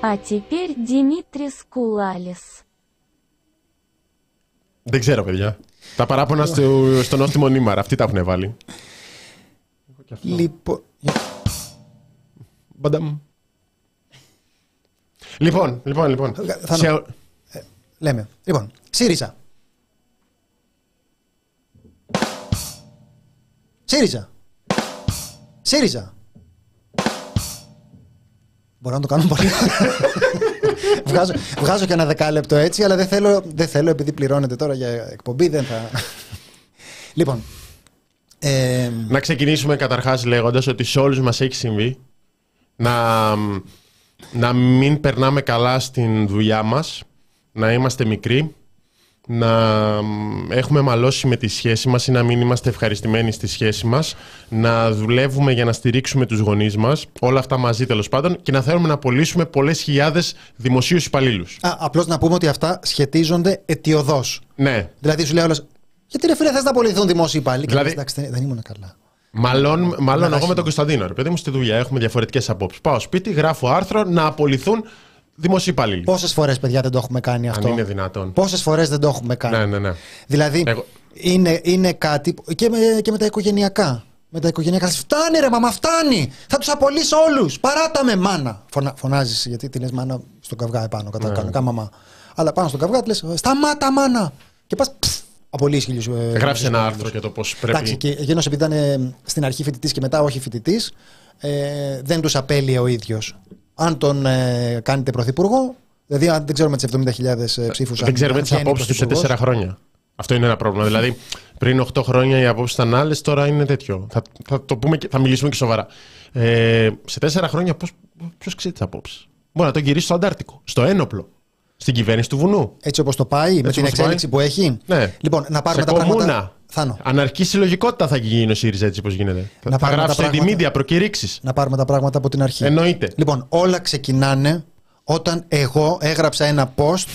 А теперь Димитрис Кулалис. Δεν ξέρω, παιδιά. Τα παράπονα στο, στο νόστιμο νήμαρα. Αυτοί τα έχουν βάλει. Λοιπόν. Μπανταμ. Λοιπόν, λοιπόν, λοιπόν. Θα Σε- Λέμε. Λοιπόν, ΣΥΡΙΖΑ. ΣΥΡΙΖΑ. ΣΥΡΙΖΑ. Μπορώ να το κάνω πολύ. βγάζω, βγάζω και ένα δεκάλεπτο έτσι, αλλά δεν θέλω, δεν θέλω επειδή πληρώνετε τώρα για εκπομπή, δεν θα. λοιπόν. Ε, Να ξεκινήσουμε καταρχάς λέγοντας ότι σε όλους μας έχει συμβεί να, να μην περνάμε καλά στην δουλειά μας, να είμαστε μικροί, να έχουμε μαλώσει με τη σχέση μας ή να μην είμαστε ευχαριστημένοι στη σχέση μας, να δουλεύουμε για να στηρίξουμε τους γονείς μας, όλα αυτά μαζί τέλος πάντων, και να θέλουμε να απολύσουμε πολλές χιλιάδες δημοσίους υπαλλήλους. α, απλώς να πούμε ότι αυτά σχετίζονται αιτιοδός. Ναι, Δηλαδή σου λέει όλος, γιατί ρε φίλε θες να απολυθούν δημόσιοι υπάλληλοι; Και Δηλαδή- λες, εντάξει, δεν, δεν ήμουν καλά. Μάλλον, μάλλον εγώ με άσχημα. τον Κωνσταντίνο. Ρε παιδί μου στη δουλειά έχουμε διαφορετικές απόψεις. Πάω σπίτι, γράφω άρθρο να απολυθούν δημοσίοι υπάλληλοι. Πόσες φορές, παιδιά, δεν το έχουμε κάνει αυτό; Αν είναι δυνατόν. Πόσες φορές δεν το έχουμε κάνει; Ναι, ναι, ναι. Δηλαδή, Εγώ- είναι, είναι κάτι. που- και με, και με τα οικογενειακά. Με τα οικογενειακά. Λες, Φτάνει, ρε, μαμά, φτάνει. Θα τους απολύσω όλους. Παράτα με, μάνα. Φωνα, Φωνάζεις, γιατί την λες μάνα στον καυγά επάνω. Κατά Ναι. κανονικά μαμά. Αλλά πάνω στον καυγά τη λες, Σταμάτα, μάνα. Και πας. πολύ ισχυρού. Ε, Γράψει ένα ισχυρούς. άρθρο για το πώς πρέπει. Εντάξει, και εκείνο επειδή ήταν ε, στην αρχή φοιτητής και μετά όχι φοιτητής, ε, δεν τους απέλυε ο ίδιος. Αν τον ε, κάνετε πρωθυπουργό, δηλαδή αν δεν ξέρουμε τις 70.000 ψήφους. Δεν ξέρουμε τις απόψεις τους σε τέσσερα χρόνια. Αυτό είναι ένα πρόβλημα. δηλαδή, πριν 8 χρόνια οι απόψεις ήταν άλλες, τώρα είναι τέτοιο. Θα, θα, το πούμε και, θα μιλήσουμε και σοβαρά. Ε, σε τέσσερα χρόνια, ποιος ξέρει τις απόψεις; Μπορεί να τον γυρίσει στο Αντάρτικο, στο ένοπλο, στην κυβέρνηση του βουνού. Έτσι όπως το πάει, με την εξέλιξη πάει. που έχει. Ναι. Λοιπόν, να πάρουμε σε τα κομμούνα. πράγματα. Θάνο. Αναρχική συλλογικότητα θα γίνει ο ΣΥΡΙΖΑ έτσι όπω γίνεται. Να θα πάρουμε γράψει τα στο πράγματα- Media προκηρύξεις. Να πάρουμε τα πράγματα από την αρχή. Εννοείται. Λοιπόν, όλα ξεκινάνε όταν εγώ έγραψα ένα post.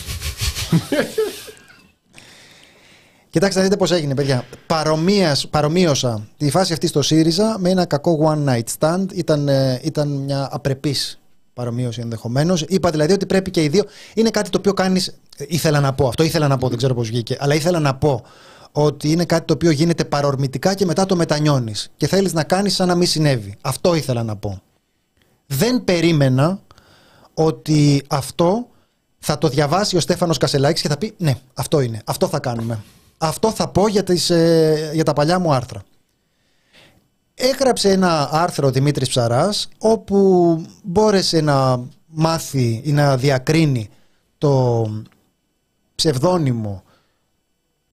Κοιτάξτε να δείτε πώς έγινε, παιδιά. Παρομοίας, παρομοίωσα τη φάση αυτή στο ΣΥΡΙΖΑ με ένα κακό one night stand. Ήταν, ε, ήταν μια απρεπής παρομοίωση ενδεχομένως. Είπα δηλαδή ότι πρέπει και οι δύο. Είναι κάτι το οποίο κάνει. Ήθελα να πω. Αυτό ήθελα να πω, δεν ξέρω πώς βγήκε. Αλλά ήθελα να πω ότι είναι κάτι το οποίο γίνεται παρορμητικά και μετά το μετανιώνεις. Και θέλεις να κάνεις σαν να μην συνέβη. Αυτό ήθελα να πω. Δεν περίμενα ότι αυτό θα το διαβάσει ο Στέφανος Κασελάκης και θα πει ναι, αυτό είναι, αυτό θα κάνουμε. Αυτό θα πω για, τις, ε, για τα παλιά μου άρθρα. Έγραψε ένα άρθρο ο Δημήτρης Ψαράς όπου μπόρεσε να μάθει ή να διακρίνει το ψευδόνυμο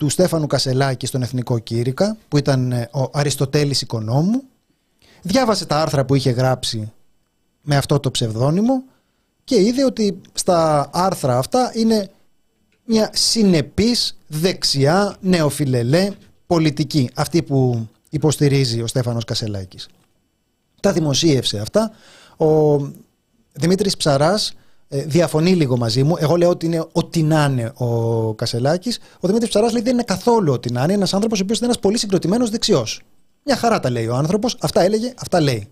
του Στέφανου Κασελάκη στον Εθνικό Κήρυκα που ήταν ε, ο Αριστοτέλης Οικονόμου διάβασε τα άρθρα που είχε γράψει με αυτό το ψευδόνυμο και είδε ότι στα άρθρα αυτά είναι μια συνεπής δεξιά νεοφιλελέ πολιτική αυτή που υποστηρίζει ο Στέφανος Κασελάκης. Τα δημοσίευσε αυτά. Ο Δημήτρης Ψαράς ε, διαφωνεί λίγο μαζί μου. Εγώ λέω ότι είναι ό,τι να είναι ο Κασελάκης. Ο Δημήτρης Ψαράς λέει δεν είναι καθόλου ό,τι να είναι. Ένας άνθρωπος ο οποίος είναι ένας πολύ συγκροτημένος δεξιός. Μια χαρά τα λέει ο άνθρωπος. Αυτά έλεγε, αυτά λέει.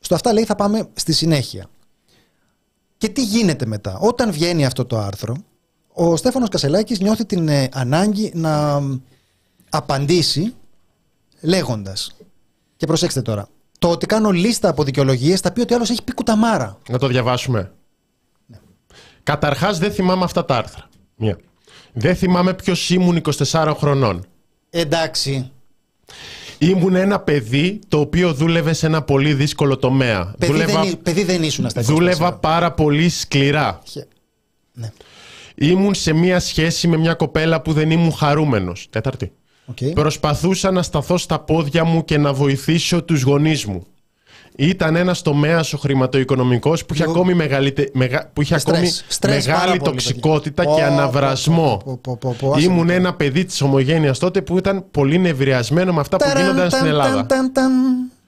Στο αυτά λέει θα πάμε στη συνέχεια. Και τι γίνεται μετά. Όταν βγαίνει αυτό το άρθρο, ο Στέφανος Κασελάκης νιώθει την ε, ανάγκη να απαντήσει λέγοντας. Και προσέξτε τώρα. Το ότι κάνω λίστα από δικαιολογίες θα πει ότι άλλος έχει πει κουταμάρα. Να το διαβάσουμε. Ναι. Καταρχάς δεν θυμάμαι αυτά τα άρθρα. Μία. Δεν θυμάμαι ποιος ήμουν 24 χρονών. Εντάξει. Ήμουν ένα παιδί το οποίο δούλευε σε ένα πολύ δύσκολο τομέα. Παιδί, δούλευα, δεν, εί- παιδί δεν ήσουν στα 24. δούλευα πάρα πολύ σκληρά. Χε- Ναι. Ήμουν σε μία σχέση με μια κοπέλα που δεν ήμουν χαρούμενος. Τέταρτη. Οκ. Προσπαθούσα να σταθώ στα πόδια μου και να βοηθήσω τους γονείς μου. Ήταν ένας τομέας ο χρηματοοικονομικός που είχε Λίγο- ακόμη, μεγαλυτε- μεγα- που είχε Στρες. ακόμη Στρες πάρα μεγάλη πολύ, τοξικότητα παιδιά. και Πω, αναβρασμό. πω, πω, πω, πω, άσε Ήμουν με. ένα παιδί της ομογένειας τότε που ήταν πολύ νευριασμένο με αυτά που Ταραν, γίνονταν στην ταν, Ελλάδα. ταν, ταν, ταν.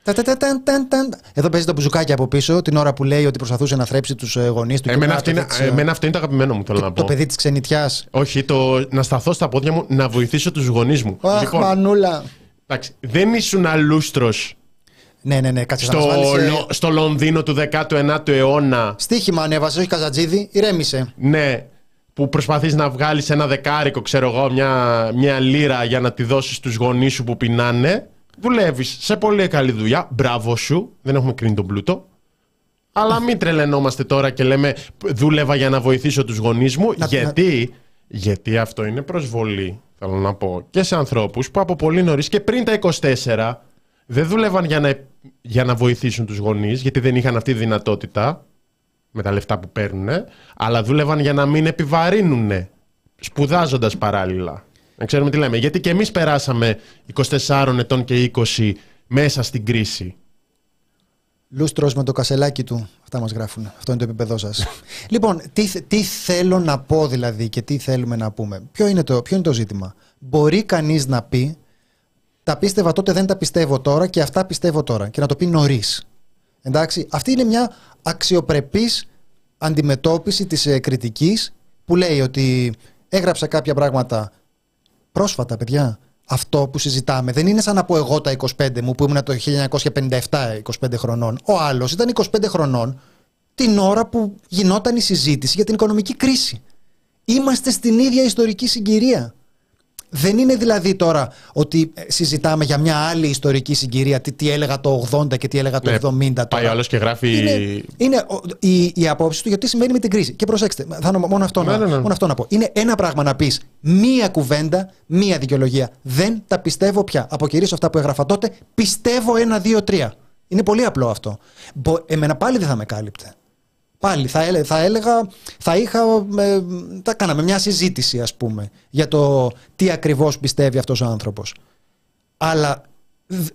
Τα, τα, τα, ταν, ταν, ταν. Εδώ παίζει το μπουζουκάκι από πίσω την ώρα που λέει ότι προσπαθούσε να θρέψει τους γονείς του. και Εμένα τώρα αυτό, είναι, παιδί της, ε, εμένα αυτό είναι το αγαπημένο μου, θέλω να το, πω. το παιδί της ξενιτιάς. Όχι, το να σταθώ στα πόδια μου, να βοηθήσω τους γονείς μου. Αχ, λοιπόν, μανούλα. εντάξει, δεν ήσουν αλούστρος Ναι, ναι, ναι, κάτσε να στο, μας βάλεις, ε, Λο- στο Λονδίνο του 19ου αιώνα. Στίχημα ανέβασε, όχι Καζατζίδη, ηρέμησε. Ναι, που προσπαθείς να βγάλεις ένα δεκάρικο, ξέρω εγώ, μια, μια λίρα για να τη δώσεις στους γονείς σου που πεινάνε. Δουλεύεις σε πολύ καλή δουλειά. Μπράβο σου. Δεν έχουμε κρίνει τον πλούτο. Αλλά μην τρελαινόμαστε τώρα και λέμε δούλευα για να βοηθήσω τους γονείς μου. Να- γιατί, γιατί αυτό είναι προσβολή, θέλω να πω, και σε ανθρώπους που από πολύ νωρίς και πριν τα 24 δεν δούλευαν για να, για να βοηθήσουν τους γονείς, γιατί δεν είχαν αυτή τη δυνατότητα με τα λεφτά που παίρνουν, αλλά δούλευαν για να μην επιβαρύνουν, σπουδάζοντας παράλληλα. Δεν ξέρουμε τι λέμε. Γιατί και εμείς περάσαμε 24 ετών και 20 μέσα στην κρίση. Λούστρος με το κασελάκι του. Αυτά μας γράφουν. Αυτό είναι το επίπεδό σας. λοιπόν, τι, τι θέλω να πω δηλαδή και τι θέλουμε να πούμε. Ποιο είναι το, ποιο είναι το ζήτημα; Μπορεί κανείς να πει τα πίστευα τότε, δεν τα πιστεύω τώρα και αυτά πιστεύω τώρα. Και να το πει νωρίς. Εντάξει, αυτή είναι μια αξιοπρεπής αντιμετώπιση της ε, κριτικής που λέει ότι έγραψα κάποια πράγματα πρόσφατα, παιδιά. Αυτό που συζητάμε δεν είναι σαν να πω εγώ τα 25 μου που ήμουν το 1957 25 χρονών. Ο άλλος ήταν 25 χρονών την ώρα που γινόταν η συζήτηση για την οικονομική κρίση. Είμαστε στην ίδια ιστορική συγκυρία. Δεν είναι δηλαδή τώρα ότι ε, συζητάμε για μια άλλη ιστορική συγκυρία, τι, τι έλεγα το 80 και τι έλεγα το Ναι, 70 τώρα. Πάει ο άλλος και γράφει. Είναι, είναι ο- η, η απόψη του γιατί συμβαίνει με την κρίση. Και προσέξτε, θα νο- μόνο αυτό, Ναι, να, ναι, ναι. μόνο αυτό να πω. Είναι ένα πράγμα να πεις μία κουβέντα, μία δικαιολογία. Δεν τα πιστεύω πια. Αποκηρύσω αυτά που έγραφα τότε. Πιστεύω ένα, δύο, τρία. Είναι πολύ απλό αυτό. Μπο- εμένα πάλι δεν θα με κάλυπτε. Πάλι θα, έλεγα, θα έλεγα, θα είχα, ε, θα κάναμε μια συζήτηση ας πούμε για το τι ακριβώς πιστεύει αυτός ο άνθρωπος. Αλλά δ-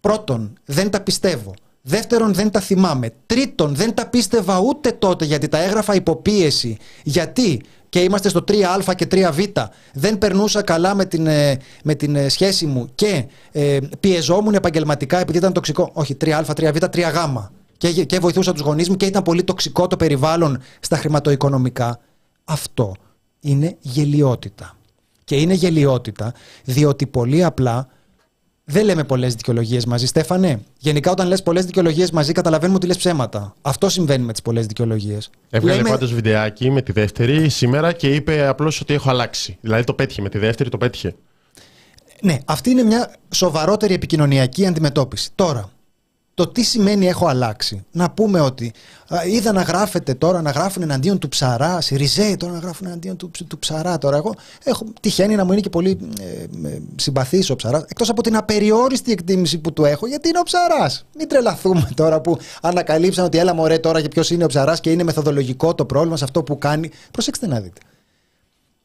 πρώτον δεν τα πιστεύω. Δεύτερον δεν τα θυμάμαι. Τρίτον δεν τα πίστευα ούτε τότε γιατί τα έγραφα υποπίεση. Γιατί; Και είμαστε στο 3α και 3β. Δεν περνούσα καλά με την, ε, με την ε, σχέση μου και ε, πιεζόμουν επαγγελματικά επειδή ήταν τοξικό. Όχι, 3α, 3β, 3γ. Και, και βοηθούσα τους γονείς μου και ήταν πολύ τοξικό το περιβάλλον στα χρηματοοικονομικά. Αυτό είναι γελιότητα. Και είναι γελιότητα διότι πολύ απλά δεν λέμε πολλές δικαιολογίες μαζί, Στέφανε. Γενικά, όταν λες πολλές δικαιολογίες μαζί, καταλαβαίνουμε ότι λες ψέματα. Αυτό συμβαίνει με τις πολλές δικαιολογίες. Έβγαλε πάντως βιντεάκι με τη δεύτερη σήμερα και είπε απλώς ότι έχω αλλάξει. Δηλαδή το πέτυχε με τη δεύτερη, το πέτυχε. Ναι, αυτή είναι μια σοβαρότερη επικοινωνιακή αντιμετώπιση. Τώρα, το τι σημαίνει έχω αλλάξει. Να πούμε ότι α, είδα να γράφετε τώρα, να γράφουν εναντίον του ψαρά, Σιριζέοι τώρα να γράφουν εναντίον του, του ψαρά. Τώρα, εγώ έχω, τυχαίνει να μου είναι και πολύ ε, ε, συμπαθής ο ψαράς, εκτός από την απεριόριστη εκτίμηση που του έχω, γιατί είναι ο ψαράς. Μην τρελαθούμε τώρα που ανακαλύψαν ότι έλα μωρέ τώρα και ποιος είναι ο ψαράς και είναι μεθοδολογικό το πρόβλημα σε αυτό που κάνει. Προσέξτε να δείτε.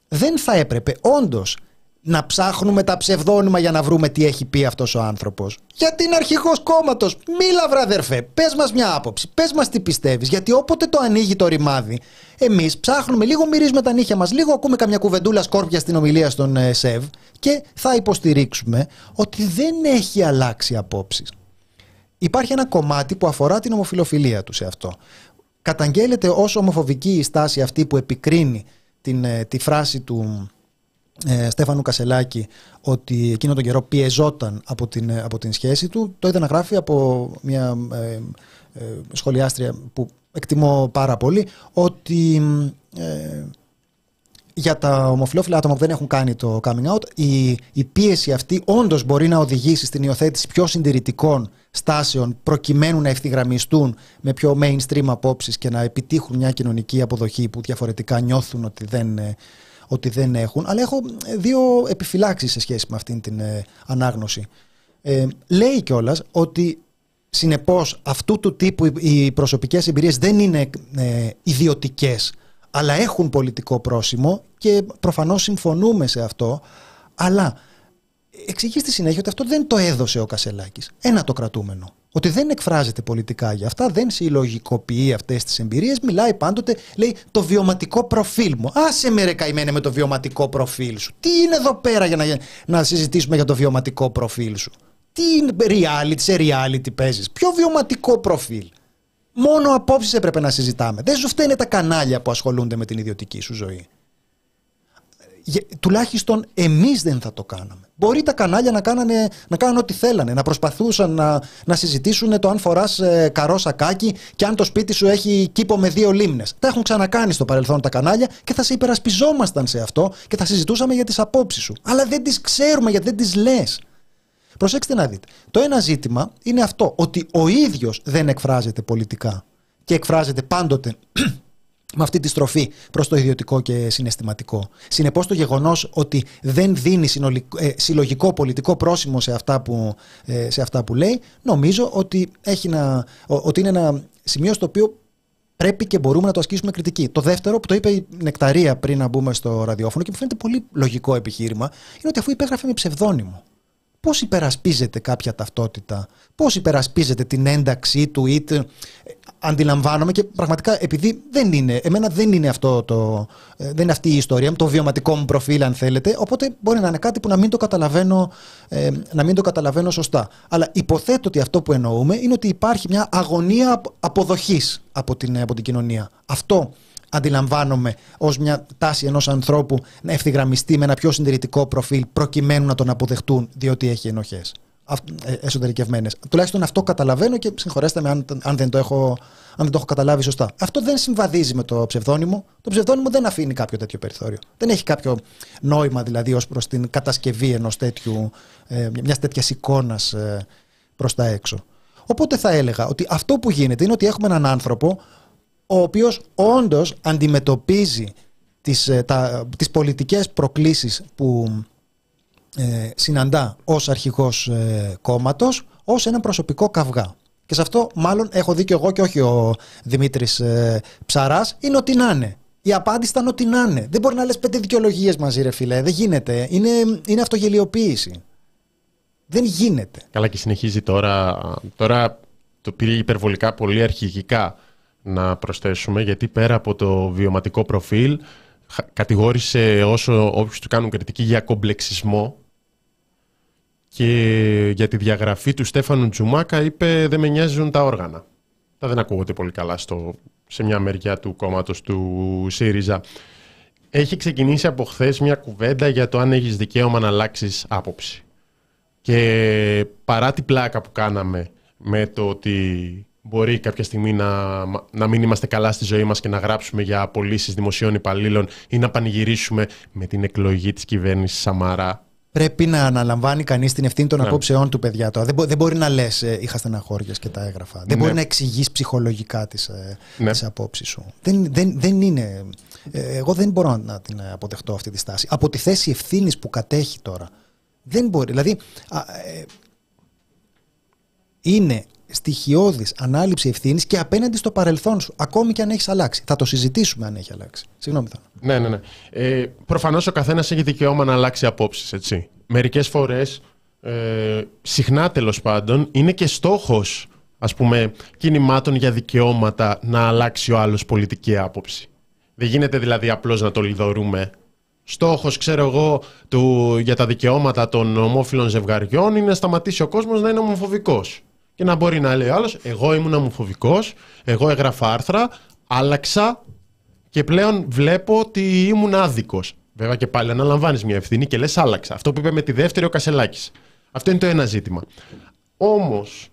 Δεν θα έπρεπε όντως να ψάχνουμε τα ψευδόνυμα για να βρούμε τι έχει πει αυτός ο άνθρωπος. Γιατί είναι αρχηγός κόμματος. Μίλα, βραδερφέ. Πες μας μια άποψη. Πες μας τι πιστεύεις. Γιατί όποτε το ανοίγει το ρημάδι, εμείς ψάχνουμε λίγο, μυρίζουμε τα νύχια μας, λίγο ακούμε καμιά κουβεντούλα σκόρπια στην ομιλία στον ε, ΣΕΒ και θα υποστηρίξουμε ότι δεν έχει αλλάξει απόψεις. Υπάρχει ένα κομμάτι που αφορά την ομοφιλοφιλία του σε αυτό. Καταγγέλλεται όσο ομοφοβική η στάση αυτή που επικρίνει την, ε, τη φράση του ε, Στέφανου Κασελάκη ότι εκείνο τον καιρό πιεζόταν από την, ε, από την σχέση του. Το είδα να γράφει από μια ε, ε, σχολιάστρια που εκτιμώ πάρα πολύ ότι ε, για τα ομοφυλόφιλα άτομα που δεν έχουν κάνει το coming out, η, η πίεση αυτή όντως μπορεί να οδηγήσει στην υιοθέτηση πιο συντηρητικών στάσεων προκειμένου να ευθυγραμμιστούν με πιο mainstream απόψεις και να επιτύχουν μια κοινωνική αποδοχή που διαφορετικά νιώθουν ότι δεν, ε, ότι δεν έχουν. Αλλά έχω ε, δύο επιφυλάξεις σε σχέση με αυτήν την ε, ανάγνωση. Ε, λέει κιόλας ότι συνεπώς αυτού του τύπου οι- οι προσωπικές εμπειρίες δεν είναι ε, ιδιωτικές αλλά έχουν πολιτικό πρόσημο και προφανώς συμφωνούμε σε αυτό αλλά εξηγεί στη συνέχεια ότι αυτό δεν το έδωσε ο Κασελάκης. Ένα το κρατούμενο. Ότι δεν εκφράζεται πολιτικά για αυτά, δεν συλλογικοποιεί αυτές τις εμπειρίες, μιλάει πάντοτε, λέει το βιωματικό προφίλ μου. Άσε με ρε καημένε με το βιωματικό προφίλ σου. Τι είναι εδώ πέρα για να, να συζητήσουμε για το βιωματικό προφίλ σου; Τι είναι reality, σε reality παίζεις; Ποιο βιωματικό προφίλ; Μόνο απόψεις έπρεπε να συζητάμε. Δεν σου φταίνε τα κανάλια που ασχολούνται με την ιδιωτική σου ζωή. Γε- τουλάχιστον εμείς δεν θα το κάναμε. Μπορεί τα κανάλια να κάνανε, να κάνανε ό,τι θέλανε, να προσπαθούσαν να, να συζητήσουν το αν φοράς ε, καρό σακάκι και αν το σπίτι σου έχει κήπο με δύο λίμνες. Τα έχουν ξανακάνει στο παρελθόν τα κανάλια και θα σε υπερασπιζόμασταν σε αυτό και θα συζητούσαμε για τις απόψεις σου. Αλλά δεν τις ξέρουμε γιατί δεν τις λες. Προσέξτε να δείτε. Το ένα ζήτημα είναι αυτό, ότι ο ίδιος δεν εκφράζεται πολιτικά και εκφράζεται πάντοτε με αυτή τη στροφή προς το ιδιωτικό και συναισθηματικό. Συνεπώς το γεγονός ότι δεν δίνει συνολικ- ε, συλλογικό πολιτικό πρόσημο σε αυτά που, ε, σε αυτά που λέει, νομίζω ότι, έχει να, ο- ότι είναι ένα σημείο στο οποίο πρέπει και μπορούμε να το ασκήσουμε κριτική. Το δεύτερο, που το είπε η Νεκταρία πριν να μπούμε στο ραδιόφωνο και μου φαίνεται πολύ λογικό επιχείρημα, είναι ότι αφού υπέγραφε με ψευδόνυμο πώς υπερασπίζεται κάποια ταυτότητα, πώς υπερασπίζεται την ένταξή του ή τε- ε, αντιλαμβάνομαι και πραγματικά επειδή δεν είναι, εμένα δεν είναι αυτό το, ε, δεν είναι αυτή η ιστορία μου, το βιωματικό μου προφίλ αν θέλετε, οπότε μπορεί να είναι κάτι που να μην το καταλαβαίνω, ε, να μην το καταλαβαίνω σωστά. Αλλά υποθέτω ότι αυτό που εννοούμε είναι ότι υπάρχει μια αγωνία απ- αποδοχής από την, από την κοινωνία. Αυτό αντιλαμβάνομαι ως μια τάση ενός ανθρώπου να ευθυγραμμιστεί με ένα πιο συντηρητικό προφίλ προκειμένου να τον αποδεχτούν διότι έχει ενοχές. Ε, εσωτερικευμένες. Τουλάχιστον αυτό καταλαβαίνω και συγχωρέστε με αν, αν, δεν το έχω, αν δεν το έχω καταλάβει σωστά. Αυτό δεν συμβαδίζει με το ψευδόνυμο. Το ψευδόνυμο δεν αφήνει κάποιο τέτοιο περιθώριο. Δεν έχει κάποιο νόημα δηλαδή ως προς την κατασκευή ενός τέτοιου, ε, μιας τέτοιας εικόνας ε, προς τα έξω. Οπότε θα έλεγα ότι αυτό που γίνεται είναι ότι έχουμε έναν άνθρωπο ο οποίος όντως αντιμετωπίζει τις, ε, τα, τις πολιτικές προκλήσεις που ε, συναντά ως αρχηγός ε, κόμματος ως ένα προσωπικό καυγά. Και σε αυτό μάλλον έχω δει και εγώ και όχι ο Δημήτρης ε, Ψαράς, είναι ότι να είναι. Η απάντηση ήταν ότι να είναι. Δεν μπορεί να λες πέντε δικαιολογίες μαζί ρε φίλε, δεν γίνεται. Είναι, είναι αυτογελιοποίηση. Δεν γίνεται. Καλά και συνεχίζει τώρα, τώρα το πήρε υπερβολικά πολύ αρχηγικά να προσθέσουμε, γιατί πέρα από το βιωματικό προφίλ, κατηγόρησε όσο όποιους του κάνουν κριτική για κομπλεξισμό και για τη διαγραφή του Στέφανου Τζουμάκα είπε «Δεν με νοιάζουν τα όργανα». Τα δεν ακούγονται πολύ καλά στο, σε μια μεριά του κόμματος του ΣΥΡΙΖΑ. Έχει ξεκινήσει από χθες μια κουβέντα για το αν έχεις δικαίωμα να αλλάξεις άποψη. Και παρά την πλάκα που κάναμε με το ότι μπορεί κάποια στιγμή να, να μην είμαστε καλά στη ζωή μας και να γράψουμε για απολύσεις δημοσίων υπαλλήλων ή να πανηγυρίσουμε με την εκλογή της κυβέρνησης Σαμαρά. Πρέπει να αναλαμβάνει κανείς την ευθύνη των ναι. απόψεών του, παιδιά. Τώρα. Δεν, δεν μπορεί να λες: ε, Είχα στεναχώρια και τα έγραφα. Δεν ναι. μπορεί να εξηγείς ψυχολογικά τις ε, ναι. απόψεις σου. Δεν, δεν, δεν είναι. Ε, εγώ δεν μπορώ να την αποδεχτώ αυτή τη στάση. Από τη θέση ευθύνης που κατέχει τώρα. Δεν μπορεί. Δηλαδή, ε, είναι στοιχειώδης ανάληψη ευθύνης και απέναντι στο παρελθόν σου, ακόμη και αν έχεις αλλάξει. Θα το συζητήσουμε αν έχει αλλάξει. Συγγνώμη, θα. Ναι, ναι, ναι. Ε, Προφανώς ο καθένας έχει δικαίωμα να αλλάξει απόψεις, έτσι. Μερικές φορές, ε, συχνά τέλος πάντων, είναι και στόχος ας πούμε, κινημάτων για δικαιώματα να αλλάξει ο άλλος πολιτική άποψη. Δεν γίνεται δηλαδή απλώς να το λιδωρούμε. Στόχος, ξέρω εγώ, του, για τα δικαιώματα των ομόφυλων ζευγαριών είναι να σταματήσει ο κόσμος να είναι ομοφοβικός και να μπορεί να λέει ο άλλος: Εγώ ήμουν αμοφοβικό, εγώ έγραφα άρθρα, άλλαξα και πλέον βλέπω ότι ήμουν άδικος. Βέβαια και πάλι αναλαμβάνεις μια ευθύνη και λες: Άλλαξα. Αυτό που είπε με τη δεύτερη ο Κασελάκης. Αυτό είναι το ένα ζήτημα. Όμως,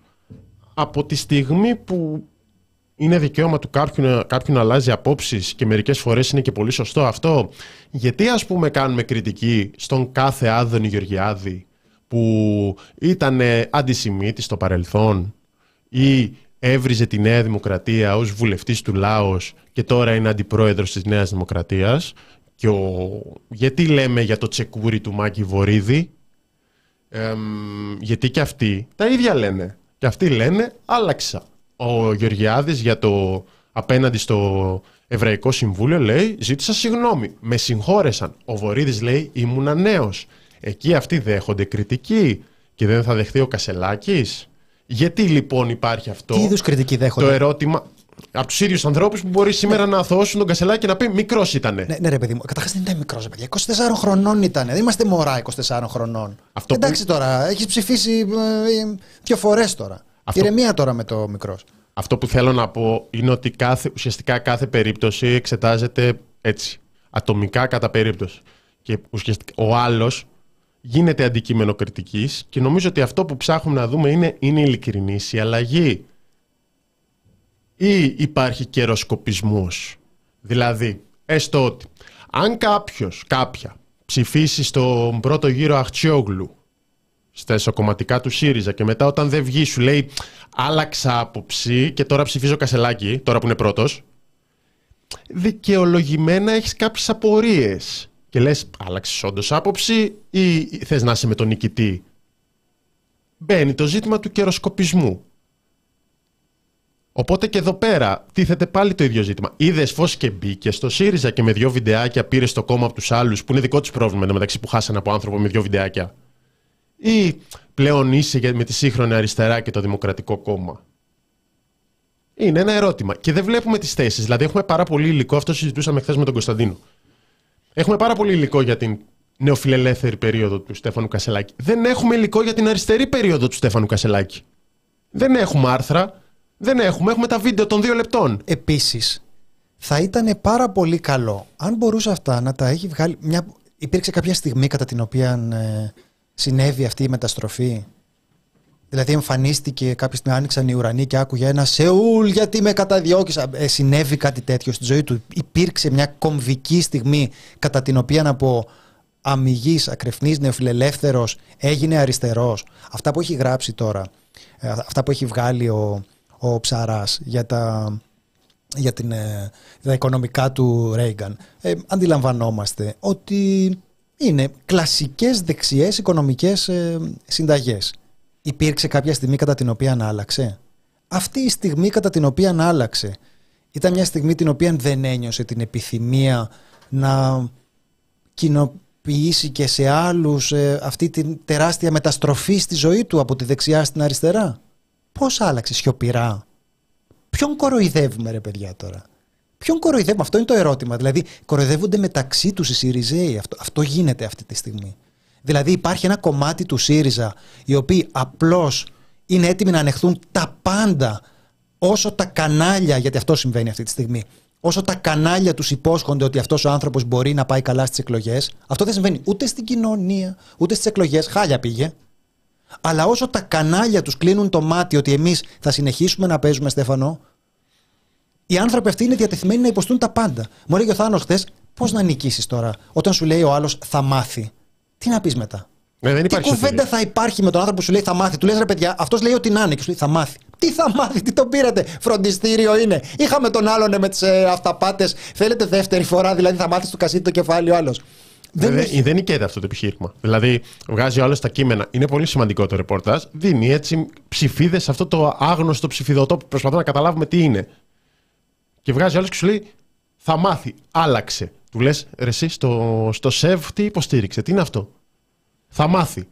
από τη στιγμή που είναι δικαίωμα του κάποιου, κάποιου να αλλάζει απόψεις και μερικές φορές είναι και πολύ σωστό αυτό, γιατί ας πούμε κάνουμε κριτική στον κάθε Άδωνη Γεωργιάδη που ήταν αντισημίτης στο παρελθόν ή έβριζε τη Νέα Δημοκρατία ως βουλευτής του Λάος και τώρα είναι αντιπρόεδρος της Νέας Δημοκρατίας. Και ο... γιατί λέμε για το τσεκούρι του Μάκη Βορύδη; Γιατί και αυτοί τα ίδια λένε. Και αυτοί λένε άλλαξα. Ο Γεωργιάδης για το απέναντι στο Εβραϊκό Συμβούλιο λέει ζήτησα συγγνώμη. Με συγχώρεσαν. Ο Βορύδης λέει ήμουνα νέος Εκεί αυτοί δέχονται κριτική και δεν θα δεχθεί ο Κασελάκης; Γιατί λοιπόν υπάρχει αυτό. Τι είδους κριτική δέχονται; Το ερώτημα. Από τους ίδιους ανθρώπους που μπορεί σήμερα να αθωώσουν τον Κασελάκη και να πει μικρός ήταν. Ναι, ναι, ρε παιδί μου. Καταρχάς δεν ήταν μικρός, ρε παιδιά. 24 χρονών ήταν. Δεν είμαστε μωρά 24 χρονών. Αυτό Εντάξει που... τώρα, έχεις ψηφίσει ε, δύο φορές τώρα. Αυτό... Ηρεμία τώρα με το μικρός. Αυτό που θέλω να πω είναι ότι κάθε, ουσιαστικά κάθε περίπτωση εξετάζεται έτσι. Ατομικά κατά περίπτωση. Και ουσιαστικά ο άλλος γίνεται αντικείμενο κριτικής και νομίζω ότι αυτό που ψάχνουμε να δούμε είναι, είναι ειλικρινής η αλλαγή ή υπάρχει καιροσκοπισμός. Δηλαδή, έστω ότι αν κάποιος, κάποια, ψηφίσει στον πρώτο γύρο Αχτσιόγλου στα εσωκομματικά του ΣΥΡΙΖΑ και μετά όταν δεν βγει σου λέει άλλαξα άποψη και τώρα ψηφίζω Κασελάκη, τώρα που είναι πρώτος, δικαιολογημένα έχεις κάποιες απορίες και λες άλλαξες όντως άποψη ή θες να είσαι με τον νικητή; Μπαίνει το ζήτημα του καιροσκοπισμού. Οπότε και εδώ πέρα τίθεται πάλι το ίδιο ζήτημα. Είδες φως και μπήκες στο ΣΥΡΙΖΑ και με δύο βιντεάκια πήρες το κόμμα από τους άλλους, που είναι δικό τους πρόβλημα μεταξύ που χάσανε από άνθρωπο με δύο βιντεάκια. Ή πλέον είσαι με τη σύγχρονη αριστερά και το Δημοκρατικό Κόμμα. Είναι ένα ερώτημα. Και δεν βλέπουμε τις θέσεις. Δηλαδή, έχουμε πάρα πολύ υλικό. Αυτό συζητούσαμε χθες με τον Κωνσταντίνο. Έχουμε πάρα πολύ υλικό για την νεοφιλελεύθερη περίοδο του Στέφανου Κασελάκη. Δεν έχουμε υλικό για την αριστερή περίοδο του Στέφανου Κασελάκη. Δεν έχουμε άρθρα. Δεν έχουμε. Έχουμε τα βίντεο των δύο λεπτών. Επίσης, θα ήταν πάρα πολύ καλό αν μπορούσε αυτά να τα έχει βγάλει. Μια... Υπήρξε κάποια στιγμή κατά την οποία ε, συνέβη αυτή η μεταστροφή; Δηλαδή εμφανίστηκε κάποια στιγμή, άνοιξαν οι ουρανοί και άκουγε ένα Σεούλ, γιατί με καταδιώκεις. Ε, συνέβη κάτι τέτοιο στη ζωή του. Υπήρξε μια κομβική στιγμή κατά την οποία από αμυγής, ακρεφνής, νεοφιλελεύθερος έγινε αριστερός. Αυτά που έχει γράψει τώρα, ε, αυτά που έχει βγάλει ο, ο Ψαράς για τα, για την, ε, τα οικονομικά του Ρέιγκαν, ε, αντιλαμβανόμαστε ότι είναι κλασικές δεξιές οικονομικές ε, συνταγές. Υπήρξε κάποια στιγμή κατά την οποία άλλαξε; Αυτή η στιγμή κατά την οποία άλλαξε ήταν μια στιγμή την οποία δεν ένιωσε την επιθυμία να κοινοποιήσει και σε άλλους ε, αυτή την τεράστια μεταστροφή στη ζωή του από τη δεξιά στην αριστερά; Πώς άλλαξε σιωπηρά; Ποιον κοροϊδεύουμε ρε παιδιά τώρα; Ποιον κοροϊδεύουμε, αυτό είναι το ερώτημα. Δηλαδή, κοροϊδεύονται μεταξύ τους οι ΣΥΡΙΖΕΙ. Αυτό, αυτό γίνεται αυτή τη στιγμή. Δηλαδή, υπάρχει ένα κομμάτι του ΣΥΡΙΖΑ, οι οποίοι απλώς είναι έτοιμοι να ανεχθούν τα πάντα όσο τα κανάλια, γιατί αυτό συμβαίνει αυτή τη στιγμή, όσο τα κανάλια τους υπόσχονται ότι αυτός ο άνθρωπος μπορεί να πάει καλά στις εκλογές, αυτό δεν συμβαίνει ούτε στην κοινωνία, ούτε στις εκλογές. Χάλια πήγε. Αλλά όσο τα κανάλια τους κλείνουν το μάτι ότι εμείς θα συνεχίσουμε να παίζουμε, Στέφανο, οι άνθρωποι αυτοί είναι διατεθειμένοι να υποστούν τα πάντα. Μου έλεγε ο Θάνος χθες, πώς να νικήσεις τώρα, όταν σου λέει ο άλλος θα μάθει. Τι να πεις μετά; Ναι, δεν Τι κουβέντα θα υπάρχει με τον άνθρωπο που σου λέει θα μάθει. Του λες ρε παιδιά, αυτός λέει ότι να είναι και σου λέει θα μάθει. Τι θα μάθει, τι τον πήρατε, φροντιστήριο είναι. Είχαμε τον άλλον με τις ε, αυταπάτες. Θέλετε δεύτερη φορά, δηλαδή θα μάθεις το κασίτι το κεφάλι ο άλλος. Δεν, δεν, έχει... δεν νικέται αυτό το επιχείρημα. Δηλαδή, βγάζει ο άλλος τα κείμενα. Είναι πολύ σημαντικό το ρεπορτάζ. Δίνει έτσι ψηφίδες σε αυτό το άγνωστο ψηφιδωτό που προσπαθούμε να καταλάβουμε τι είναι. Και βγάζει άλλος και σου λέει, θα μάθει, άλλαξε. Του λες, εσύ στο, στο ΣΕΒ τι υποστήριξε, τι είναι αυτό; Θα μάθει.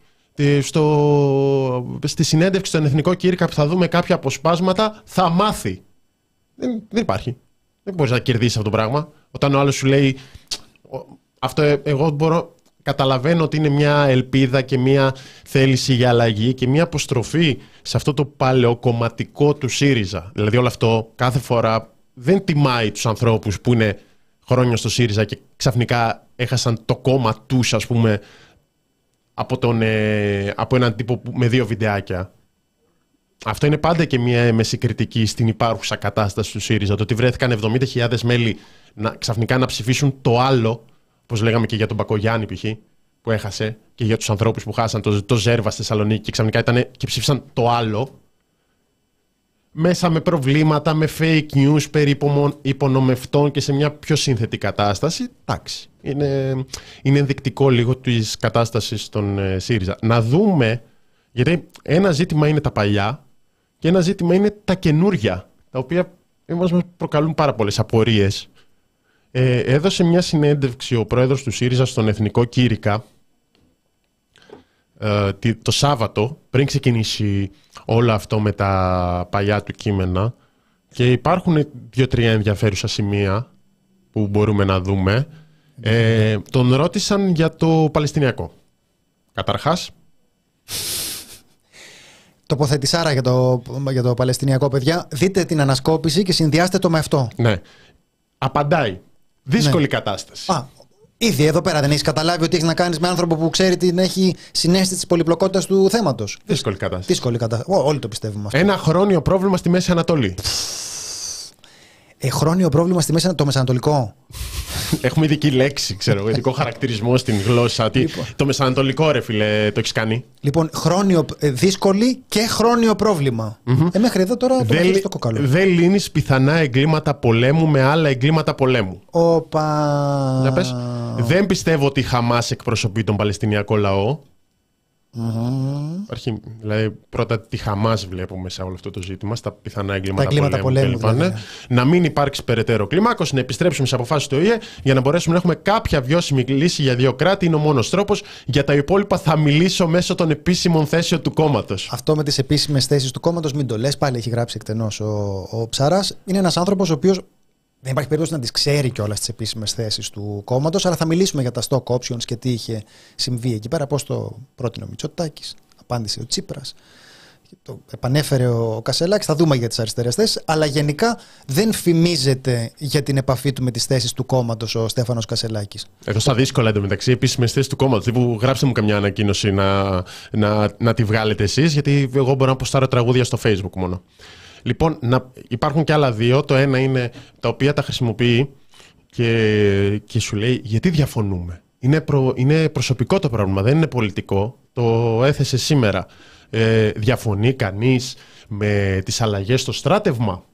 Στο, στη συνέντευξη στον Εθνικό Κήρυκα που θα δούμε κάποια αποσπάσματα, θα μάθει. Δεν, δεν υπάρχει. Δεν μπορείς να κερδίσεις αυτό το πράγμα. Όταν ο άλλος σου λέει. Αυτό ε, εγώ μπορώ. Καταλαβαίνω ότι είναι μια ελπίδα και μια θέληση για αλλαγή και μια αποστροφή σε αυτό το παλαιοκομματικό του ΣΥΡΙΖΑ. Δηλαδή όλο αυτό κάθε φορά δεν τιμάει τους ανθρώπους που είναι χρόνια στο ΣΥΡΙΖΑ και ξαφνικά έχασαν το κόμμα τους, ας πούμε, από, τον, ε, από έναν τύπο με δύο βιντεάκια. Αυτό είναι πάντα και μια έμεση κριτική στην υπάρχουσα κατάσταση του ΣΥΡΙΖΑ. Το ότι βρέθηκαν 70.000 μέλη να, ξαφνικά να ψηφίσουν το άλλο, όπως λέγαμε και για τον Μπακογιάννη π.χ., που έχασε, και για τους ανθρώπους που χάσαν το, το Ζέρβα στη Θεσσαλονίκη και ξαφνικά ήταν και ψήφισαν το άλλο, μέσα με προβλήματα, με fake news περί υπονομευτών και σε μια πιο σύνθετη κατάσταση, εντάξει, είναι, είναι ενδεικτικό λίγο της κατάστασης των ε, ΣΥΡΙΖΑ. Να δούμε, γιατί ένα ζήτημα είναι τα παλιά και ένα ζήτημα είναι τα καινούρια, τα οποία μας προκαλούν πάρα πολλές απορίες. Ε, έδωσε μια συνέντευξη ο πρόεδρος του ΣΥΡΙΖΑ στον Εθνικό Κήρυκα ε, το Σάββατο, πριν ξεκινήσει όλο αυτό με τα παλιά του κείμενα και υπάρχουν δύο-τρία ενδιαφέρουσα σημεία που μπορούμε να δούμε. Ε, τον ρώτησαν για το Παλαιστινιακό. Καταρχάς. Τοποθετησάρα για το, για το Παλαιστινιακό, παιδιά. Δείτε την ανασκόπηση και συνδυάστε το με αυτό. Ναι. Απαντάει. Δύσκολη ναι. κατάσταση. Α, Ήδη εδώ πέρα δεν έχεις καταλάβει ότι έχεις να κάνεις με άνθρωπο που ξέρει την έχει συνέστηση της πολυπλοκότητας του θέματος. Δύσκολη κατάσταση. Δύσκολη κατάσταση. Όλοι το πιστεύουμε αυτό. Ένα χρόνιο πρόβλημα στη Μέση Ανατολή. Ε, χρόνιο πρόβλημα στη Μέση το Μεσανατολικό. Έχουμε ειδική λέξη, ξέρω, ειδικό χαρακτηρισμό στην γλώσσα. Λοιπόν. Το Μεσανατολικό, ρε φίλε, το έχεις κάνει; Λοιπόν, χρόνιο, ε, δύσκολη και χρόνιο πρόβλημα. Mm-hmm. Ε, μέχρι εδώ τώρα το δεν το κοκαλό. Δεν λύνεις πιθανά εγκλήματα πολέμου με άλλα εγκλήματα πολέμου. Οπα. Δεν πιστεύω ότι η Χαμάς εκπροσωπεί τον Παλαιστινιακό λαό. Mm-hmm. Υπάρχει, δηλαδή, πρώτα τη Χαμάς βλέπουμε σε όλο αυτό το ζήτημα, στα πιθανά εγκλήματα, εγκλήματα πολέμου. πολέμου δηλαδή. Να μην υπάρξει περαιτέρω κλιμάκωση, να επιστρέψουμε σε αποφάσεις του ΟΗΕ για να μπορέσουμε να έχουμε κάποια βιώσιμη λύση για δύο κράτη. Είναι ο μόνος τρόπος. Για τα υπόλοιπα θα μιλήσω μέσω των επίσημων θέσεων του κόμματος. Αυτό με τις επίσημες θέσεις του κόμματος, μην το λες, πάλι έχει γράψει εκτενώς ο, ο Ψαράς. Είναι ένας άνθρωπος ο οποίος δεν υπάρχει περίπτωση να τις ξέρει και όλα τις επίσημες θέσεις του κόμματος, αλλά θα μιλήσουμε για τα stock options και τι είχε συμβεί εκεί πέρα. Πώς το πρότεινε ο Μητσοτάκης, απάντησε ο Τσίπρας το επανέφερε ο Κασελάκης, θα δούμε για τις αριστερές θέσεις, αλλά γενικά δεν φημίζεται για την επαφή του με τις θέσεις του κόμματος ο Στέφανος Κασελάκης. Εδώ στα δύσκολα εντωμεταξύ, επίσημες θέσεις του κόμματος. Τύπου γράψτε μου καμιά ανακοίνωση να, να, να τη βγάλετε εσείς, γιατί εγώ μπορώ να ποστάρω τραγούδια στο Facebook μόνο. Λοιπόν, να, υπάρχουν και άλλα δύο. Το ένα είναι τα οποία τα χρησιμοποιεί και, και σου λέει γιατί διαφωνούμε; Είναι, προ, είναι προσωπικό το πρόβλημα, δεν είναι πολιτικό. Το έθεσε σήμερα. Ε, διαφωνεί κανείς με τις αλλαγές στο στράτευμα;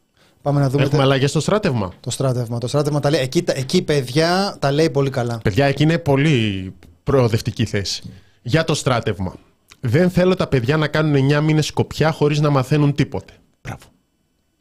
Πάμε να δούμε Έχουμε τε- αλλαγές στο στράτευμα; το στράτευμα. Το στράτευμα τα λέει. Εκεί, τα- εκεί παιδιά τα λέει πολύ καλά. Παιδιά, εκεί είναι πολύ προοδευτική θέση. Για το στράτευμα. Δεν θέλω τα παιδιά να κάνουν 9 μήνες σκοπιά χωρίς να μαθαίνουν τίποτε. Μπράβο.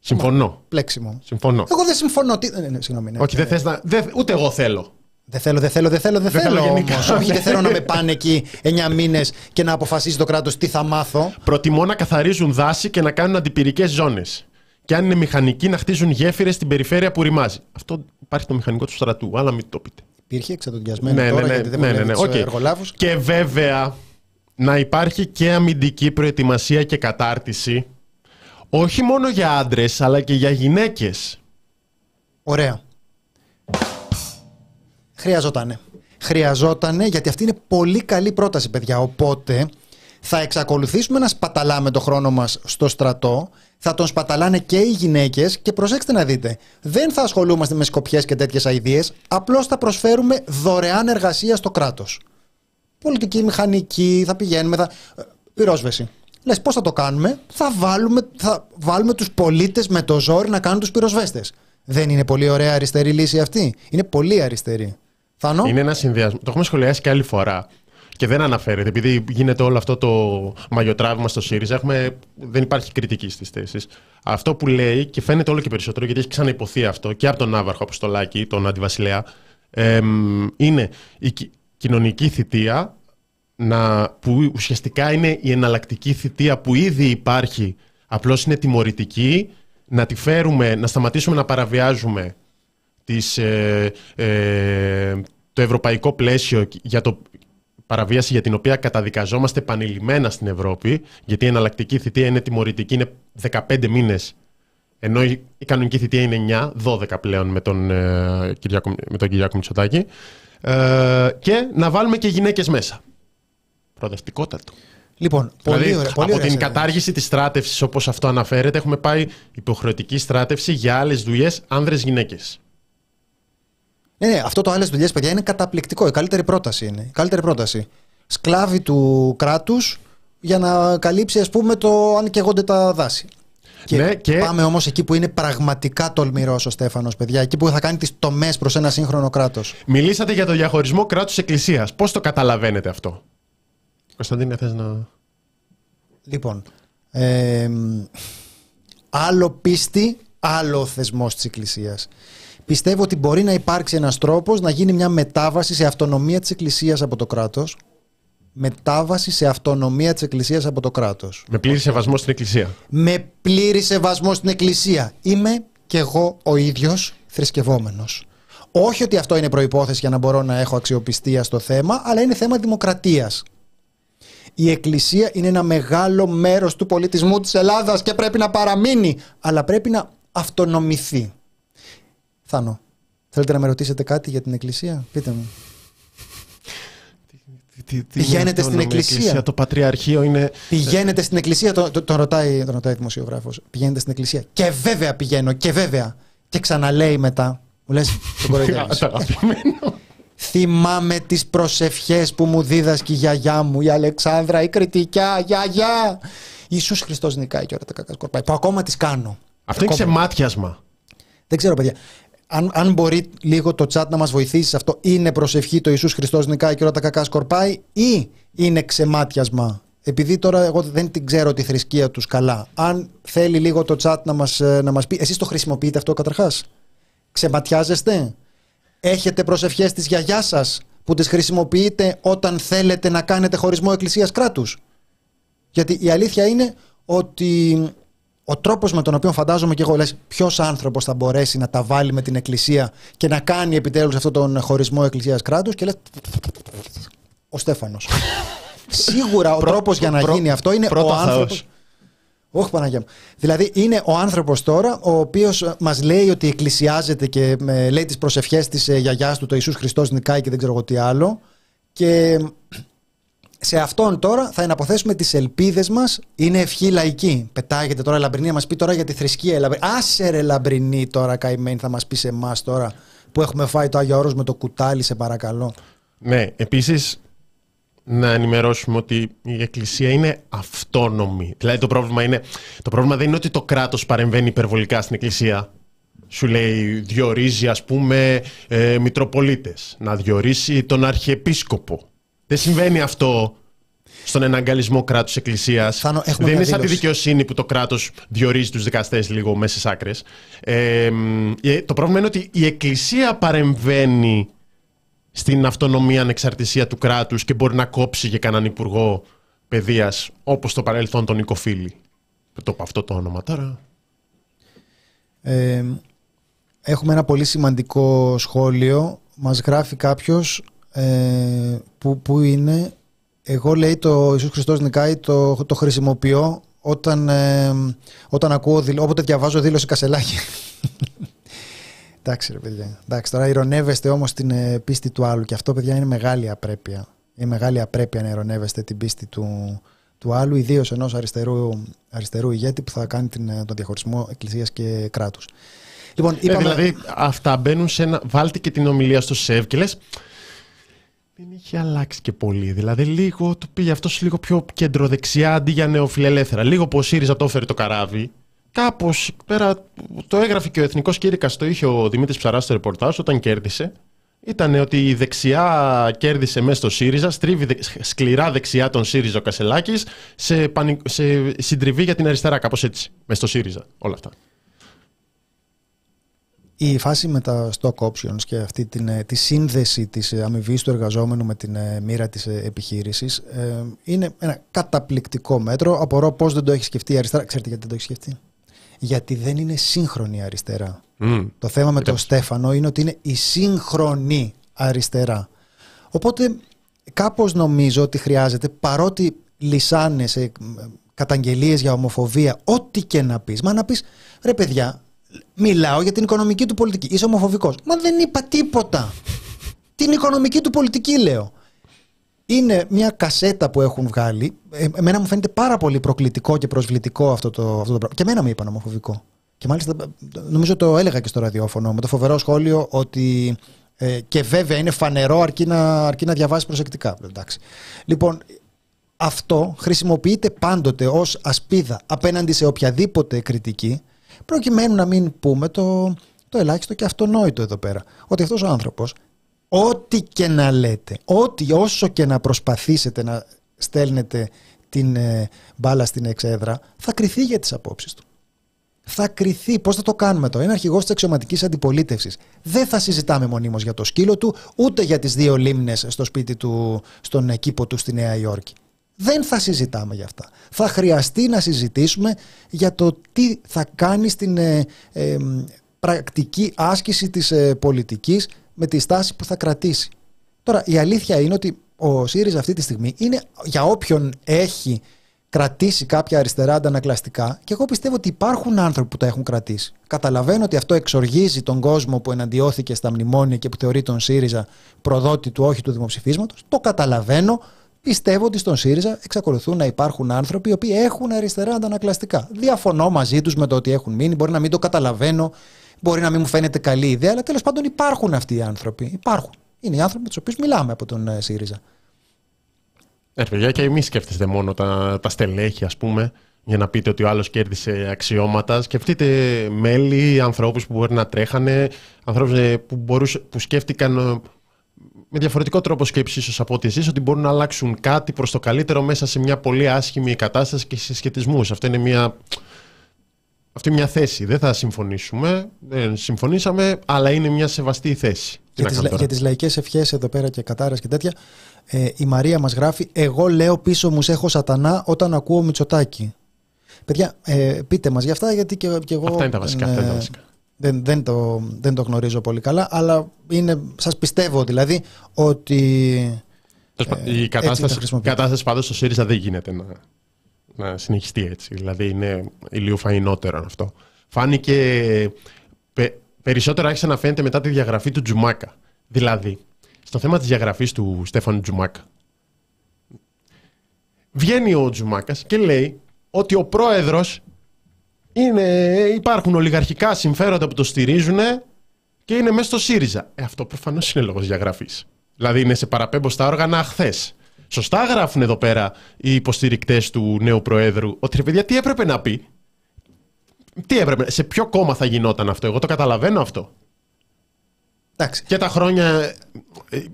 Συμφωνώ. Πλέξιμο. Συμφωνώ. Εγώ δεν συμφωνώ. Τι... Ναι, ναι, συγγνώμη, ναι. Όχι, δεν θες να... δεν- Ούτε εγώ θέλω. Δεν θέλω, δεν θέλω, δεν θέλω, δεν Δεν θέλω. θέλω γενικά. όμως. Όχι, δεν θέλω να με πάνε εκεί 9 μήνες και να αποφασίσει το κράτος τι θα μάθω. Προτιμώ να καθαρίζουν δάση και να κάνουν αντιπυρικές ζώνες. Και αν είναι μηχανικοί να χτίζουν γέφυρες στην περιφέρεια που ρημάζει. Αυτό υπάρχει το μηχανικό του στρατού, αλλά μην το πείτε. Υπήρχε εξατοντιασμένο Ναι, ναι, τώρα ναι, γιατί δεν ναι, βολεύει ναι, τους οκ. εργολάβους. Και βέβαια να υπάρχει και αμυντική προετοιμασία και κατάρτιση όχι μόνο για άντρες αλλά και για γυναίκες. Ωραία. Χρειαζότανε. Χρειαζότανε γιατί αυτή είναι πολύ καλή πρόταση, παιδιά. Οπότε θα εξακολουθήσουμε να σπαταλάμε το χρόνο μας στο στρατό. Θα τον σπαταλάνε και οι γυναίκες και προσέξτε να δείτε. Δεν θα ασχολούμαστε με σκοπιές και τέτοιες αηδίες. Απλώς θα προσφέρουμε δωρεάν εργασία στο κράτος. Πολιτική, μηχανική, θα πηγαίνουμε, θα... ε, Πυρόσβεση. Λες πώς θα το κάνουμε, θα βάλουμε, θα βάλουμε τους πολίτες με το ζόρι να κάνουν τους πυροσβέστες. Δεν είναι πολύ ωραία αριστερή λύση αυτή; Είναι πολύ αριστερή. Θάνο, Είναι ένα συνδυασμό. Το έχουμε σχολιάσει και άλλη φορά. Και δεν αναφέρεται, επειδή γίνεται όλο αυτό το μαγιοτράβημα στο ΣΥΡΙΖΑ, έχουμε, δεν υπάρχει κριτική στις θέσεις. Αυτό που λέει και φαίνεται όλο και περισσότερο, γιατί έχει ξαναυποθεί αυτό και από τον Ναύαρχο Αποστολάκη, τον Αντιβασιλέα, εμ, είναι η κι- κοινωνική θητεία, να, που ουσιαστικά είναι η εναλλακτική θητεία που ήδη υπάρχει, απλώς είναι τιμωρητική, να τη φέρουμε, να σταματήσουμε να παραβιάζουμε τις, ε, ε, το ευρωπαϊκό πλαίσιο για το παραβίαση για την οποία καταδικαζόμαστε επανειλημμένα στην Ευρώπη, γιατί η εναλλακτική θητεία είναι τιμωρητική, είναι 15 μήνες, ενώ η η κανονική θητεία είναι 9, 12 πλέον με τον, ε, Κυριάκο, με τον Κυριάκο Μητσοτάκη, ε, και να βάλουμε και γυναίκες μέσα. Προοδευτικότατο. λοιπόν, πολύ δηλαδή, ωραία. Πολύ από ωραία την σειρά. κατάργηση της στράτευσης όπως αυτό αναφέρεται, έχουμε πάει υποχρεωτική στράτευση για άλλες δουλειές άνδρες-γυναίκες. Ναι, ναι, αυτό το άλλες δουλειές, παιδιά, είναι καταπληκτικό. Η καλύτερη πρόταση είναι. Η καλύτερη πρόταση. Σκλάβοι του κράτους για να καλύψει, ας πούμε, το αν καίγονται τα δάση. Και, Ναι, και- πάμε όμως εκεί που είναι πραγματικά τολμηρό ο Στέφανος, παιδιά. Εκεί που θα κάνει τις τομές προς ένα σύγχρονο κράτος. Μιλήσατε για το διαχωρισμό κράτους-εκκλησίας. Πώς το καταλαβαίνετε αυτό; Κωνσταντίνε, θες να... Λοιπόν, ε, άλλο πίστη, άλλο θεσμό της Εκκλησίας. Πιστεύω ότι μπορεί να υπάρξει ένας τρόπος να γίνει μια μετάβαση σε αυτονομία της Εκκλησίας από το κράτος. Μετάβαση σε αυτονομία της Εκκλησίας από το κράτος. Με πλήρη σεβασμό στην εκκλησία. Με πλήρη σεβασμό στην Εκκλησία. Είμαι κι εγώ ο ίδιος θρησκευόμενος. Όχι ότι αυτό είναι προϋπόθεση για να μπορώ να έχω αξιοπιστία στο θέμα, αλλά είναι θέμα δημοκρατίας. Η Εκκλησία είναι ένα μεγάλο μέρος του πολιτισμού της Ελλάδας και πρέπει να παραμείνει, αλλά πρέπει να αυτονομηθεί. Θάνο, θέλετε να με ρωτήσετε κάτι για την Εκκλησία, πείτε μου. Πηγαίνετε στην εκκλησία. Το πατριαρχείο είναι... Πηγαίνετε στην εκκλησία, τον το, τον ρωτάει, τον ρωτάει δημοσιογράφος. Πηγαίνετε στην εκκλησία. Και βέβαια πηγαίνω, και βέβαια. Και ξαναλέει μετά. Μου λες, τον κοροϊδεύεις. Το αγαπημένο. Θυμάμαι τις προσευχές που μου δίδασκε η γιαγιά μου, η Αλεξάνδρα, η κριτικιά, γιαγιά. Ιησούς Χριστός νικάει και όλα τα κακά σκορπάει. Που ακόμα τις κάνω. Αυτό είναι Ακόμα. ξεμάτιασμα. Δεν ξέρω, παιδιά. Αν, αν μπορεί λίγο το chat να μας βοηθήσει σε αυτό, είναι προσευχή το Ιησούς Χριστός νικάει και όλα τα κακά σκορπάει ή είναι ξεμάτιασμα; Επειδή τώρα εγώ δεν την ξέρω τη θρησκεία τους καλά. Αν θέλει λίγο το chat να μας, ε, να μας πει. Εσείς το χρησιμοποιείτε αυτό καταρχάς; Ξεματιάζεστε; Έχετε προσευχές της γιαγιάς σας που τις χρησιμοποιείτε όταν θέλετε να κάνετε χωρισμό εκκλησίας κράτους. Γιατί η αλήθεια είναι ότι ο τρόπος με τον οποίο φαντάζομαι και εγώ λες, ποιος άνθρωπος θα μπορέσει να τα βάλει με την Εκκλησία και να κάνει επιτέλους αυτόν τον χωρισμό Εκκλησίας κράτους και λες. Ο Στέφανος. Σίγουρα ο Πρω- τρόπος για να πρω- γίνει αυτό είναι πρώτο ο άνθρωπο. Θεός. Όχι Παναγία μου. Δηλαδή είναι ο άνθρωπος τώρα ο οποίος μας λέει ότι εκκλησιάζεται και ε, λέει τις προσευχές της ε, γιαγιάς του, το Ιησούς Χριστός νικάει και δεν ξέρω εγώ τι άλλο. Και σε αυτόν τώρα θα εναποθέσουμε τις ελπίδες μας. Είναι ευχή λαϊκή. Πετάγεται τώρα η Λαμπρινή να μας πει τώρα για τη θρησκεία. Λαμπρινή. Άσε ρε Λαμπρινή τώρα καημένη θα μας πεις σε εμάς τώρα που έχουμε φάει το Άγιο Όρος με το κουτάλι, σε παρακαλώ. Ναι, επίσης να ενημερώσουμε ότι η Εκκλησία είναι αυτόνομη. Δηλαδή το πρόβλημα, είναι, το πρόβλημα δεν είναι ότι το κράτος παρεμβαίνει υπερβολικά στην Εκκλησία. Σου λέει διορίζει ας πούμε ε, Μητροπολίτες, να διορίσει τον Αρχιεπίσκοπο. Δεν συμβαίνει αυτό στον εναγκαλισμό κράτους εκκλησίας. Θάνο, έχουμε Δεν μια είναι σαν τη δήλωση. δικαιοσύνη που το κράτος διορίζει τους δικαστές λίγο μέσα στις άκρες. Ε, ε, το πρόβλημα είναι ότι η εκκλησία παρεμβαίνει στην αυτονομία ανεξαρτησία του κράτους και μπορεί να κόψει και κανέναν υπουργό παιδείας όπως το παρελθόν τον Νικοφίλη. Το είπα αυτό το όνομα τώρα. Ε, έχουμε ένα πολύ σημαντικό σχόλιο. Μας γράφει κάποιος ε, που, που είναι εγώ λέει το Ιησούς Χριστός νικάει το, το χρησιμοποιώ όταν, ε, όταν ακούω, δηλ- όποτε διαβάζω δήλωση Κασελάκη. Εντάξει ρε παιδιά. Εντάξει, τώρα ηρωνεύεστε όμως την ε, πίστη του άλλου και αυτό παιδιά είναι μεγάλη απρέπεια. Είναι μεγάλη απρέπεια να ηρωνεύεστε την πίστη του, του άλλου, ιδίως ενός αριστερού, αριστερού ηγέτη που θα κάνει την, ε, τον διαχωρισμό εκκλησίας και κράτους. Λοιπόν, Ε, είπαμε, δηλαδή αυτά μπαίνουν σε ένα. Βάλτε και την ομιλία στο ΣΕΒ και λες. Δεν είχε αλλάξει και πολύ. Δηλαδή λίγο το πήγε αυτός λίγο πιο κεντροδεξιά αντί για νεοφιλελεύθερα. Λίγο που ο ΣΥΡΙΖΑ το έφερε το καράβι. Κάπως πέρα το έγραφε και ο Εθνικός Κήρυκας, το είχε ο Δημήτρης Ψαράς στο ρεπορτάζ όταν κέρδισε. Ήταν ότι η δεξιά κέρδισε μέσα στο ΣΥΡΙΖΑ, στρίβει δε- σκληρά δεξιά τον ΣΥΡΙΖΑ ο Κασελάκης, σε, πανι- σε συντριβή για την αριστερά, κάπως έτσι. Μέσα στο ΣΥΡΙΖΑ. Όλα αυτά. η φάση με τα stock options και αυτή την, ε, τη σύνδεση της ε, αμοιβής του εργαζόμενου με την ε, μοίρα της ε, επιχείρησης ε, είναι ένα καταπληκτικό μέτρο. Απορώ πώς δεν το έχει σκεφτεί η αριστερά. Ξέρετε γιατί δεν το έχει σκεφτεί; Γιατί δεν είναι σύγχρονη η αριστερά. Μμ. Το θέμα με τον Κοίταξε. Στέφανο είναι ότι είναι η σύγχρονη αριστερά. Οπότε κάπως νομίζω ότι χρειάζεται παρότι λυσάνε σε ε, καταγγελίες για ομοφοβία ό,τι και να πεις. Μα να πεις ρε παιδιά μιλάω για την οικονομική του πολιτική. Είσαι ομοφοβικός. Μα δεν είπα τίποτα. την οικονομική του πολιτική λέω. Είναι μια κασέτα που έχουν βγάλει. Ε, εμένα μου φαίνεται πάρα πολύ προκλητικό και προσβλητικό αυτό το, αυτό το πράγμα. Και εμένα μου είπαν ομοφοβικό. Και μάλιστα νομίζω το έλεγα και στο ραδιόφωνο με το φοβερό σχόλιο ότι ε, και βέβαια είναι φανερό αρκεί να, αρκεί να διαβάσει προσεκτικά. Εντάξει. Λοιπόν, αυτό χρησιμοποιείται πάντοτε ως ασπίδα απέναντι σε οποιαδήποτε κριτική προκειμένου να μην πούμε το, το ελάχιστο και αυτονόητο εδώ πέρα. Ότι αυτός ο άνθρωπος ό,τι και να λέτε, ό,τι όσο και να προσπαθήσετε να στέλνετε την ε, μπάλα στην εξέδρα, θα κριθεί για τις απόψεις του. Θα κριθεί. Πώς θα το κάνουμε τώρα; Είναι αρχηγός της αξιωματικής αντιπολίτευσης. Δεν θα συζητάμε μονίμως για το σκύλο του, ούτε για τις δύο λίμνες στο σπίτι του, στον κήπο του στη Νέα Υόρκη. Δεν θα συζητάμε για αυτά. Θα χρειαστεί να συζητήσουμε για το τι θα κάνει στην ε, ε, πρακτική άσκηση της ε, πολιτικής με τη στάση που θα κρατήσει. Τώρα η αλήθεια είναι ότι ο ΣΥΡΙΖΑ αυτή τη στιγμή είναι για όποιον έχει κρατήσει κάποια αριστερά αντανακλαστικά και εγώ πιστεύω ότι υπάρχουν άνθρωποι που τα έχουν κρατήσει. Καταλαβαίνω ότι αυτό εξοργίζει τον κόσμο που εναντιώθηκε στα μνημόνια και που θεωρεί τον ΣΥΡΙΖΑ προδότη του όχι του δημοψηφίσματος. Το καταλαβαίνω. Πιστεύω ότι στον ΣΥΡΙΖΑ εξακολουθούν να υπάρχουν άνθρωποι οι οποίοι έχουν αριστερά αντανακλαστικά. Διαφωνώ μαζί τους με το ότι έχουν μείνει. Μπορεί να μην το καταλαβαίνω, μπορεί να μην μου φαίνεται καλή ιδέα, αλλά τέλος πάντων υπάρχουν αυτοί οι άνθρωποι. Υπάρχουν. Είναι οι άνθρωποι με τους οποίους μιλάμε από τον ε, ΣΥΡΙΖΑ. Ε, παιδιά, και εμείς σκέφτεστε μόνο τα, τα στελέχη, ας πούμε, για να πείτε ότι ο άλλος κέρδισε αξιώματα. Σκεφτείτε μέλη, ανθρώπους που μπορεί να τρέχανε, ανθρώπους που, μπορούσε, που σκέφτηκαν ε, με διαφορετικό τρόπο σκέψη, ίσως από ότι εσείς, ότι μπορούν να αλλάξουν κάτι προς το καλύτερο μέσα σε μια πολύ άσχημη κατάσταση και σε σχετισμούς. Αυτό είναι μια. Αυτή είναι μια θέση. Δεν θα συμφωνήσουμε. Δεν συμφωνήσαμε, αλλά είναι μια σεβαστή θέση. Τι Για να τις, κάνουμε λα- τώρα; για τις λαϊκές ευχές εδώ πέρα και κατάρες και τέτοια ε, η Μαρία μας γράφει εγώ λέω πίσω μου σε έχω σατανά όταν ακούω Μητσοτάκη παιδιά ε, πείτε μας για αυτά γιατί και, και εγώ Αυτά είναι τα βασικά, δεν, αυτά είναι τα ε, βασικά. δεν, δεν, το, δεν το γνωρίζω πολύ καλά αλλά είναι, σας πιστεύω δηλαδή ότι Τέλος πάντων, Ε, η έτσι τα κατάσταση, η χρησιμοποιώ. κατάσταση πάντως στο ΣΥΡΙΖΑ δεν γίνεται να, να συνεχιστεί έτσι. Δηλαδή είναι ηλιοφαϊνότερο αυτό. Φάνηκε πε, περισσότερο άρχισε να φαίνεται μετά τη διαγραφή του Τζουμάκα. Δηλαδή, στο θέμα της διαγραφής του Στέφανου Τζουμάκα, βγαίνει ο Τζουμάκας και λέει ότι ο πρόεδρος είναι, υπάρχουν ολιγαρχικά συμφέροντα που το στηρίζουν και είναι μέσα στο ΣΥΡΙΖΑ. Ε, αυτό προφανώς είναι λόγος διαγραφής. Δηλαδή είναι σε παραπέμποστα όργανα χθες. Σωστά γράφουν εδώ πέρα οι υποστηρικτές του νέου Προέδρου ότι ρε παιδιά τι έπρεπε να πει; Τι έπρεπε, σε ποιο κόμμα θα γινόταν αυτό, εγώ το καταλαβαίνω αυτό. Εντάξει. Και τα χρόνια.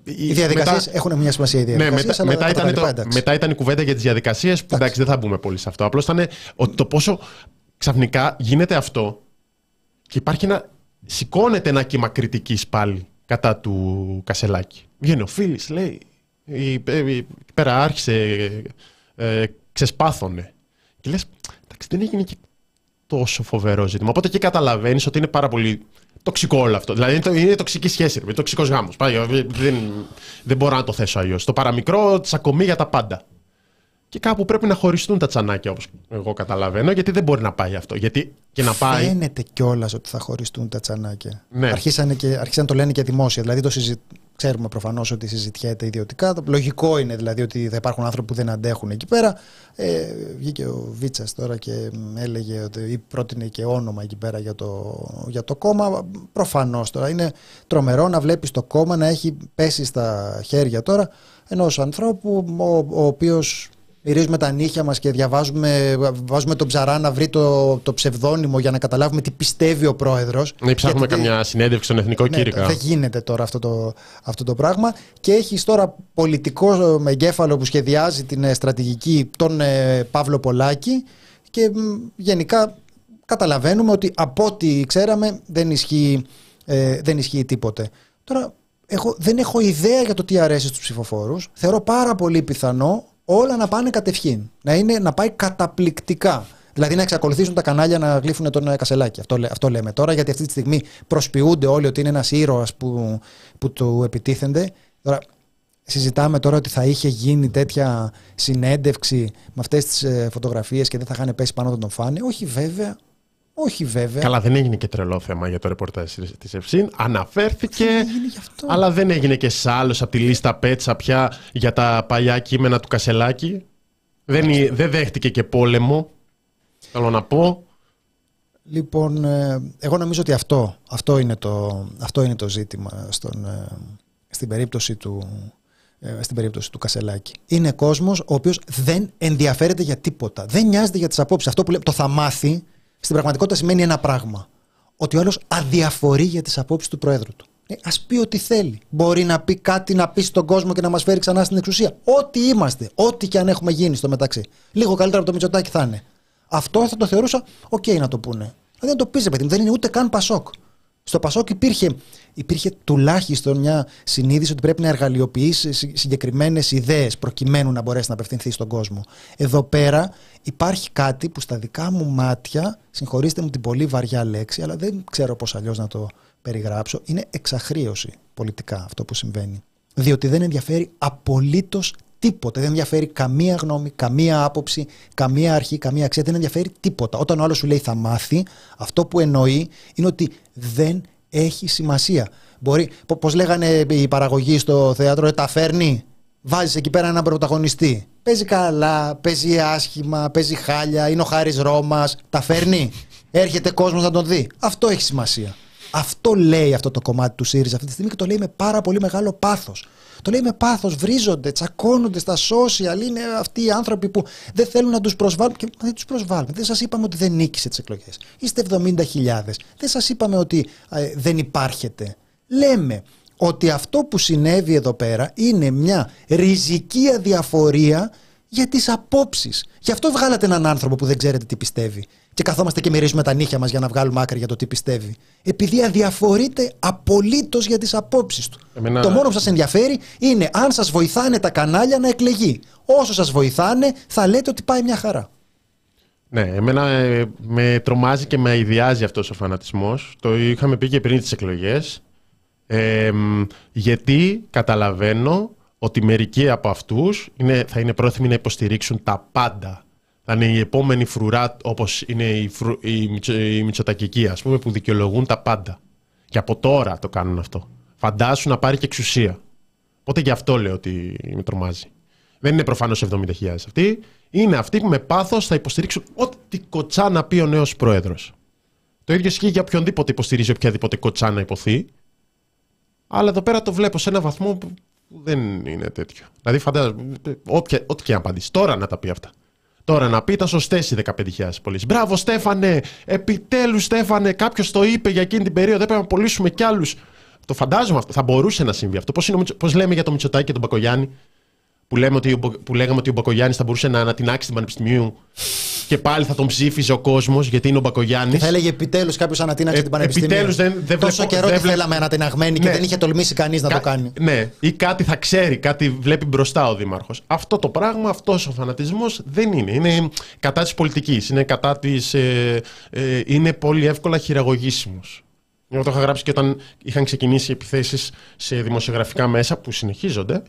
Οι διαδικασίες έχουν μια σημασία. Οι Ναι, διαδικασίες, μετά, αλλά μετά, τα ήταν λοιπά, το, εντάξει. μετά ήταν η κουβέντα για τις διαδικασίες που εντάξει δεν θα μπούμε πολύ σε αυτό. Απλώς ήταν ότι το πόσο ξαφνικά γίνεται αυτό και υπάρχει ένα. Σηκώνεται ένα κύμα κριτικής πάλι κατά του Κασελάκη. Βγαίνει ο Φίλη, λέει. Η, η- εκεί πέρα άρχισε. Ε, ξεσπάθωνε. Και λες, εντάξει, δεν έγινε και τόσο φοβερό ζήτημα. Οπότε και καταλαβαίνεις ότι είναι πάρα πολύ τοξικό όλο αυτό. Δηλαδή είναι, το- είναι τοξική σχέση, είναι τοξικός γάμος. Δεν, δεν μπορώ να το θέσω αλλιώς. Το παραμικρό τσακωμί για τα πάντα. Και κάπου πρέπει να χωριστούν τα τσανάκια όπως εγώ καταλαβαίνω, γιατί δεν μπορεί να πάει αυτό. Γιατί και να πάει. Φαίνεται κιόλας ότι θα χωριστούν τα τσανάκια. Ναι. Αρχίσανε, και, αρχίσαν να το λένε και δημόσια. Δηλαδή το συζη... ξέρουμε προφανώς ότι συζητιέται ιδιωτικά. Το λογικό είναι δηλαδή ότι θα υπάρχουν άνθρωποι που δεν αντέχουν εκεί πέρα. Ε, βγήκε ο Βίτσας τώρα και μ, έλεγε ότι ή πρότεινε και όνομα εκεί πέρα για το, για το κόμμα. Προφανώς τώρα είναι τρομερό να βλέπεις το κόμμα να έχει πέσει στα χέρια τώρα ενός ανθρώπου ο, ο οποίος μυρίζουμε τα νύχια μας και διαβάζουμε, βάζουμε τον ψαρά να βρει το, το ψευδόνυμο για να καταλάβουμε τι πιστεύει ο πρόεδρος. Να ψάχνουμε Γιατί- καμιά συνέντευξη στον Εθνικό ναι, Κήρυκα. Δεν γίνεται τώρα αυτό το, αυτό το πράγμα. Και έχει τώρα πολιτικό με εγκέφαλο που σχεδιάζει την ε, στρατηγική τον ε, Παύλο Πολάκη και μ, γενικά καταλαβαίνουμε ότι από ό,τι ξέραμε δεν ισχύει, ε, δεν ισχύει τίποτε. Τώρα έχω, δεν έχω ιδέα για το τι αρέσει στους ψηφοφόρους. Θεωρώ πάρα πολύ πιθανό όλα να πάνε κατευχήν. Να, είναι, να πάει καταπληκτικά. Δηλαδή να εξακολουθήσουν τα κανάλια να γλύφουν τον ε, Κασελάκη. Αυτό, λέ- αυτό λέμε τώρα, γιατί αυτή τη στιγμή προσποιούνται όλοι ότι είναι ένας ήρωας που, που του επιτίθενται. Τώρα, συζητάμε τώρα ότι θα είχε γίνει τέτοια συνέντευξη με αυτές τις φωτογραφίες και δεν θα είχαν πέσει πάνω όταν τον φάνε. Όχι βέβαια. Όχι βέβαια. Καλά, δεν έγινε και τρελό θέμα για το ρεπορτάζ τη Ευσύν. Αναφέρθηκε, Δεν έγινε γι' αυτό. αλλά δεν έγινε και σ' άλλος από τη λίστα πέτσα πια για τα παλιά κείμενα του Κασελάκη. Δεν, εί- δεν δέχτηκε και πόλεμο. Θέλω να πω. Λοιπόν, ε, εγώ νομίζω ότι αυτό, αυτό, είναι, το, αυτό είναι το ζήτημα στον, ε, στην, περίπτωση του, ε, στην περίπτωση του Κασελάκη. Είναι κόσμος ο οποίος δεν ενδιαφέρεται για τίποτα. Δεν νοιάζεται για τις απόψεις. Αυτό που λέμε, το θα μάθει, στην πραγματικότητα σημαίνει ένα πράγμα. Ότι ο άλλος αδιαφορεί για τις απόψεις του Προέδρου του. Ε, ας πει ό,τι θέλει. Μπορεί να πει κάτι, να πει στον κόσμο και να μας φέρει ξανά στην εξουσία. Ό,τι είμαστε, ό,τι και αν έχουμε γίνει στο μεταξύ. Λίγο καλύτερα από το Μητσοτάκι θα είναι. Αυτό θα το θεωρούσα οκ να το πούνε. Δηλαδή να το πει, παιδί μου, δεν είναι ούτε καν Πασόκ. Στο Πασόκ υπήρχε, υπήρχε τουλάχιστον μια συνείδηση ότι πρέπει να εργαλειοποιήσει συγκεκριμένες ιδέες προκειμένου να μπορέσει να απευθυνθεί στον κόσμο. Εδώ πέρα υπάρχει κάτι που στα δικά μου μάτια, συγχωρήστε μου την πολύ βαριά λέξη, αλλά δεν ξέρω πώς αλλιώς να το περιγράψω, είναι εξαχρείωση πολιτικά αυτό που συμβαίνει. Διότι δεν ενδιαφέρει απολύτως τίποτα. Δεν ενδιαφέρει καμία γνώμη, καμία άποψη, καμία αρχή, καμία αξία. Δεν ενδιαφέρει τίποτα. Όταν ο άλλος σου λέει θα μάθει, αυτό που εννοεί είναι ότι δεν έχει σημασία. Μπορεί, πώς λέγανε οι παραγωγοί στο θέατρο, «Ε, τα φέρνει. Βάζεις εκεί πέρα έναν πρωταγωνιστή. Παίζει καλά, παίζει άσχημα, παίζει χάλια, είναι ο Χάρης Ρώμας. Τα φέρνει. Έρχεται κόσμος να τον δει. Αυτό έχει σημασία. Αυτό λέει αυτό το κομμάτι του ΣΥΡΙΖΑ αυτή τη στιγμή και το λέει με πάρα πολύ μεγάλο πάθος. Το λέει με πάθος, βρίζονται, τσακώνονται στα social. Είναι αυτοί οι άνθρωποι που δεν θέλουν να τους προσβάλλουν. Και δεν τους προσβάλλουν. Δεν σας είπαμε ότι δεν νίκησε τις εκλογές. Είστε 70.000. Δεν σας είπαμε ότι ε, δεν υπάρχετε. Λέμε ότι αυτό που συνέβη εδώ πέρα είναι μια ριζική αδιαφορία για τις απόψεις. Γι' αυτό βγάλατε έναν άνθρωπο που δεν ξέρετε τι πιστεύει. Και καθόμαστε και μυρίζουμε τα νύχια μας για να βγάλουμε άκρη για το τι πιστεύει. Επειδή αδιαφορείτε απολύτως για τις απόψεις του. Εμένα- Το μόνο που σας ενδιαφέρει είναι αν σας βοηθάνε τα κανάλια να εκλεγεί. Όσο σας βοηθάνε θα λέτε ότι πάει μια χαρά. Ναι, εμένα ε, με τρομάζει και με αειδιάζει αυτός ο φανατισμός. Το είχαμε πει και πριν τις εκλογές. Ε, μ, γιατί καταλαβαίνω ότι μερικοί από αυτούς είναι, θα είναι πρόθυμοι να υποστηρίξουν τα πάντα. Θα είναι η επόμενη φρουρά όπως είναι η, φρου, η, Μητσο, η Μητσοτακική, ας πούμε, που δικαιολογούν τα πάντα. Και από τώρα το κάνουν αυτό. Φαντάσου να πάρει και εξουσία. Οπότε γι' αυτό λέω ότι με τρομάζει. Δεν είναι προφανώς 70.000 αυτοί. Είναι αυτοί που με πάθος θα υποστηρίξουν ό,τι κοτσά να πει ο νέος πρόεδρος. Το ίδιο ισχύει για οποιονδήποτε υποστηρίζει οποιαδήποτε κοτσά να υποθεί. Αλλά εδώ πέρα το βλέπω σε ένα βαθμό που δεν είναι τέτοιο. Δηλαδή, φαντάζομαι, ό,τι και να απαντήσει. Τώρα να τα πει αυτά. Τώρα να πει τα σωστές οι 15.000 πωλήσεις. Μπράβο, Στέφανε! Επιτέλους, Στέφανε! Κάποιος το είπε για εκείνη την περίοδο. Έπρεπε να πωλήσουμε κι άλλους. Το φαντάζομαι αυτό. Θα μπορούσε να συμβεί αυτό. Πώς λέμε για το Μητσοτάκι και τον Μπακογιάννη, που, λέμε ότι, που λέγαμε ότι ο Μπακογιάννης θα μπορούσε να ανατινάξει την Πανεπιστημίου και πάλι θα τον ψήφιζε ο κόσμος γιατί είναι ο Μπακογιάννης. Θα έλεγε επιτέλους κάποιος ανατείναξε ε, την Πανεπιστημίου. Επιτέλους δεν, δεν Τόσο βλέπω, καιρό δεν τη θέλαμε ανατιναγμένη ναι. και δεν είχε τολμήσει κανείς να το κάνει. Ναι, ή κάτι θα ξέρει, κάτι βλέπει μπροστά ο Δήμαρχος. Αυτό το πράγμα, αυτός ο φανατισμός δεν είναι. Είναι κατά της πολιτικής. Είναι κατά της. Ε, ε, είναι πολύ εύκολα χειραγωγήσιμος. Εγώ το είχα γράψει και όταν είχαν ξεκινήσει οι επιθέσεις σε δημοσιογραφικά μέσα που συνεχίζονται, ε,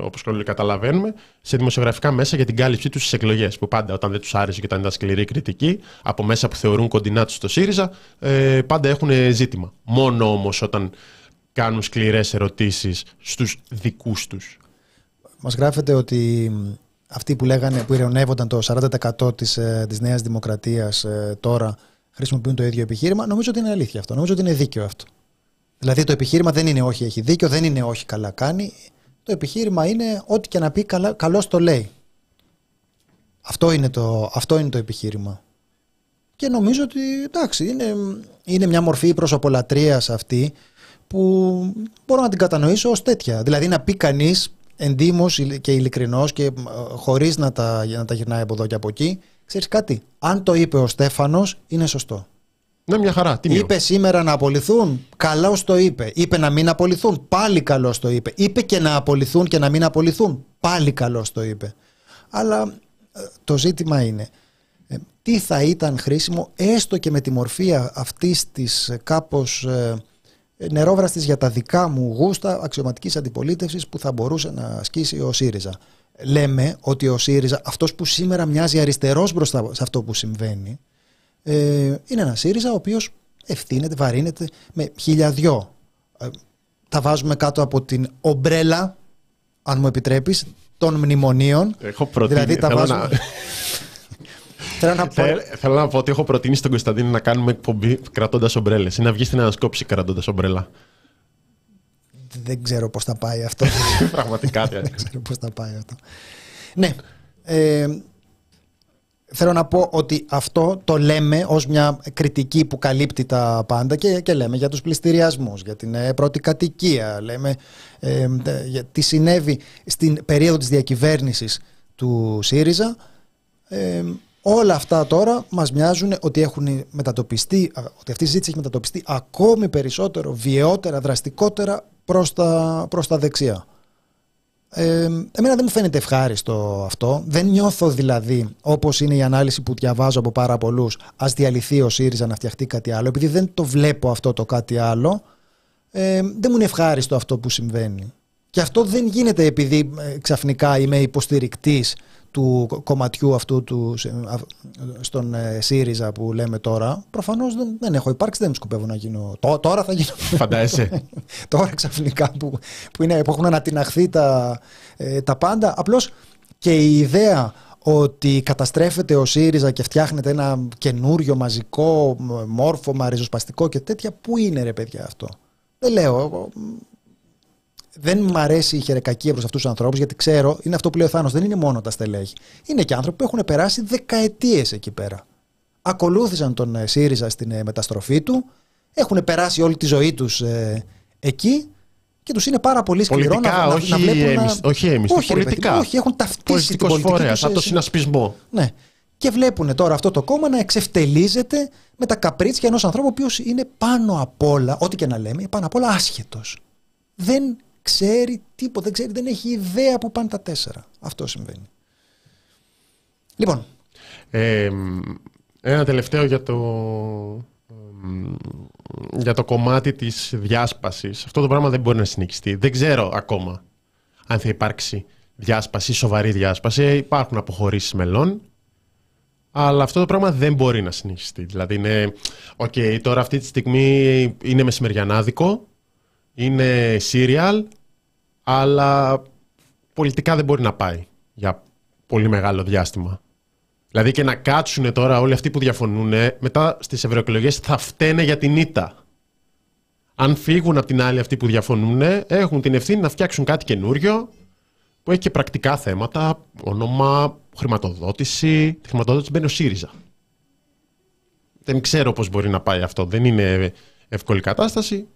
όπως όλοι καταλαβαίνουμε, σε δημοσιογραφικά μέσα για την κάλυψή τους στις εκλογές. Που πάντα όταν δεν τους άρεσε και όταν ήταν σκληρή κριτική, από μέσα που θεωρούν κοντινά τους το ΣΥΡΙΖΑ, ε, πάντα έχουν ζήτημα. Μόνο όμως όταν κάνουν σκληρές ερωτήσεις στους δικούς τους. Μας γράφεται ότι αυτοί που λέγανε, που ειρωνεύονταν το 40% της, ε, της Νέας Δημοκρατίας τώρα χρησιμοποιούν το ίδιο επιχείρημα. Νομίζω ότι είναι αλήθεια αυτό. Νομίζω ότι είναι δίκαιο αυτό. Δηλαδή το επιχείρημα δεν είναι όχι έχει δίκιο, δεν είναι όχι καλά κάνει. Το επιχείρημα είναι ό,τι και να πει καλά, καλώς το λέει. Αυτό είναι το, αυτό είναι το επιχείρημα. Και νομίζω ότι εντάξει, είναι, είναι μια μορφή προσωπολατρίας αυτή που μπορώ να την κατανοήσω ως τέτοια. Δηλαδή να πει κανείς εντύμως και ειλικρινός και ε, χωρίς να τα, να τα γυρνάει από εδώ και από εκεί Ξέρεις κάτι, αν το είπε ο Στέφανος, είναι σωστό. Ναι, μια χαρά. Τι είπε σήμερα να απολυθούν, καλώ το είπε. Είπε να μην απολυθούν, πάλι καλώ το είπε. Είπε και να απολυθούν και να μην απολυθούν, πάλι καλώ το είπε. Αλλά ε, το ζήτημα είναι ε, τι θα ήταν χρήσιμο έστω και με τη μορφή αυτής της ε, κάπως νερόβραστης για τα δικά μου γούστα αξιωματικής αντιπολίτευσης που θα μπορούσε να ασκήσει ο ΣΥΡΙΖΑ λέμε ότι ο ΣΥΡΙΖΑ, αυτός που σήμερα μοιάζει αριστερός μπροστά σε αυτό που συμβαίνει, ε, είναι ένα ΣΥΡΙΖΑ ο οποίος ευθύνεται, βαρύνεται με χιλιαδιό. Ε, τα βάζουμε κάτω από την ομπρέλα, αν μου επιτρέπεις, των μνημονίων. Έχω προτείνει. Δηλαδή τα βάζουμε... Να... Θέλω να, πω... Θέλω να πω ότι έχω προτείνει στον Κωνσταντίνο να κάνουμε εκπομπή κρατώντας ομπρέλες ή να βγει στην ανασκόπηση κρατώντας ομπρέλα δεν ξέρω πώς θα πάει αυτό. Πραγματικά δεν ξέρω πώς θα πάει αυτό. Ναι. Ε, θέλω να πω ότι αυτό το λέμε ως μια κριτική που καλύπτει τα πάντα και, και λέμε για τους πληστηριασμούς, για την ε, πρώτη κατοικία, λέμε ε, για τι συνέβη στην περίοδο της διακυβέρνησης του ΣΥΡΙΖΑ. Ε, όλα αυτά τώρα μας μοιάζουν ότι έχουν μετατοπιστεί, ότι αυτή η συζήτηση έχει μετατοπιστεί ακόμη περισσότερο, βιαιότερα, δραστικότερα προς τα, προς τα δεξιά. Ε, εμένα δεν μου φαίνεται ευχάριστο αυτό. Δεν νιώθω δηλαδή, όπως είναι η ανάλυση που διαβάζω από πάρα πολλούς, ας διαλυθεί ο ΣΥΡΙΖΑ να φτιαχτεί κάτι άλλο. Επειδή δεν το βλέπω αυτό το κάτι άλλο, ε, δεν μου είναι ευχάριστο αυτό που συμβαίνει. Και αυτό δεν γίνεται επειδή ε, ξαφνικά είμαι υποστηρικτής του κομματιού αυτού του, στον ε, ΣΥΡΙΖΑ που λέμε τώρα, προφανώς δεν, δεν έχω υπάρξει, δεν σκοπεύω να γίνω. Τώρα θα γίνω. Φαντάζεσαι. τώρα ξαφνικά που, που, είναι, που έχουν ανατιναχθεί τα, ε, τα πάντα. Απλώς και η ιδέα ότι καταστρέφεται ο ΣΥΡΙΖΑ και φτιάχνεται ένα καινούριο μαζικό μόρφωμα ριζοσπαστικό και τέτοια, πού είναι ρε παιδιά αυτό; Δεν λέω, δεν μου αρέσει η χερεκακία προς αυτούς τους ανθρώπους, γιατί ξέρω, είναι αυτό που λέει ο Θάνος, δεν είναι μόνο τα στελέχη. Είναι και άνθρωποι που έχουν περάσει δεκαετίες εκεί πέρα. Ακολούθησαν τον ε, ΣΥΡΙΖΑ στην ε, μεταστροφή του, έχουν περάσει όλη τη ζωή τους ε, εκεί και τους είναι πάρα πολύ σκληρό πολιτικά, να, όχι να βλέπουν. Εμείς, να... Όχι εμεί, όχι, πολιτικά. όχι, έχουν ταυτίσει την πολιτική φορέας, από το συνασπισμό. Ναι. Και βλέπουν τώρα αυτό το κόμμα να εξευτελίζεται με τα καπρίτσια ενός ανθρώπου ο οποίος είναι πάνω απ' όλα, ό,τι και να λέμε, πάνω απ' όλα άσχετος. Δεν ξέρει τίποτα, δεν ξέρει, δεν έχει ιδέα που πάνε τα τέσσερα. Αυτό συμβαίνει. Λοιπόν. Ε, ένα τελευταίο για το, για το κομμάτι της διάσπασης. Αυτό το πράγμα δεν μπορεί να συνεχιστεί. Δεν ξέρω ακόμα αν θα υπάρξει διάσπαση, σοβαρή διάσπαση. Υπάρχουν αποχωρήσεις μελών. Αλλά αυτό το πράγμα δεν μπορεί να συνεχιστεί. Δηλαδή είναι, οκ, τώρα αυτή τη στιγμή είναι μεσημεριανάδικο, είναι serial, αλλά πολιτικά δεν μπορεί να πάει για πολύ μεγάλο διάστημα. Δηλαδή και να κάτσουν τώρα όλοι αυτοί που διαφωνούν, μετά στις ευρωεκλογές θα φταίνε για την ήττα. Αν φύγουν από την άλλη αυτοί που διαφωνούν, έχουν την ευθύνη να φτιάξουν κάτι καινούριο που έχει και πρακτικά θέματα, όνομα, χρηματοδότηση. Τη χρηματοδότηση μπαίνει ο ΣΥΡΙΖΑ. Δεν ξέρω πώς μπορεί να πάει αυτό. Δεν είναι εύκολη κατάσταση,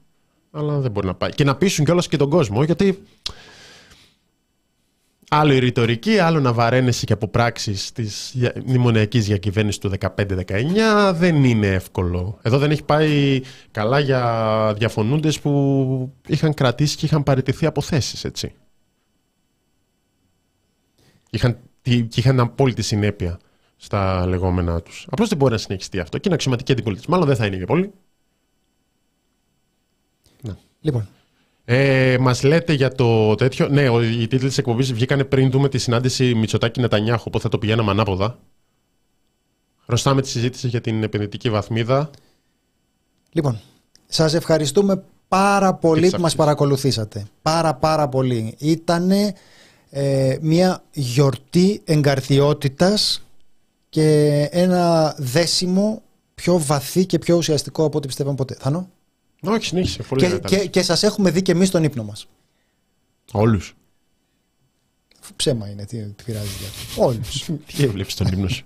αλλά δεν μπορεί να πάει. Και να πείσουν κιόλας και τον κόσμο, γιατί Άλλο η ρητορική, άλλο να βαραίνεσαι και από πράξεις της μνημονιακής διακυβέρνησης του 15-19 δεν είναι εύκολο. Εδώ δεν έχει πάει καλά για διαφωνούντες που είχαν κρατήσει και είχαν παραιτηθεί από θέσει, έτσι. Είχαν, και είχαν απόλυτη συνέπεια στα λεγόμενά τους. Απλώς δεν μπορεί να συνεχιστεί αυτό. Και είναι αξιωματική αντιπολίτευση. Μάλλον δεν θα είναι για πολύ. Λοιπόν, ε, Μας λέτε για το τέτοιο. Ναι, οι τίτλοι της εκπομπής βγήκαν πριν δούμε τη συνάντηση Μητσοτάκη Νετανιάχου, οπότε θα το πηγαίναμε ανάποδα. Χρωστάμε τη συζήτηση για την επενδυτική βαθμίδα. Λοιπόν, σας ευχαριστούμε πάρα πολύ που μας παρακολουθήσατε. Πάρα πάρα πολύ. Ήταν ε, μια γιορτή εγκαρδιότητας και ένα δέσιμο πιο βαθύ και πιο ουσιαστικό από ό,τι πιστεύαμε ποτέ. Θανό. Όχι, συνέχισε. Πολύ και, και, και σας έχουμε δει και εμείς τον ύπνο μας. Όλους. Ψέμα είναι, τι, τι πειράζει. Όλους. τι έβλεπες τον ύπνο σου;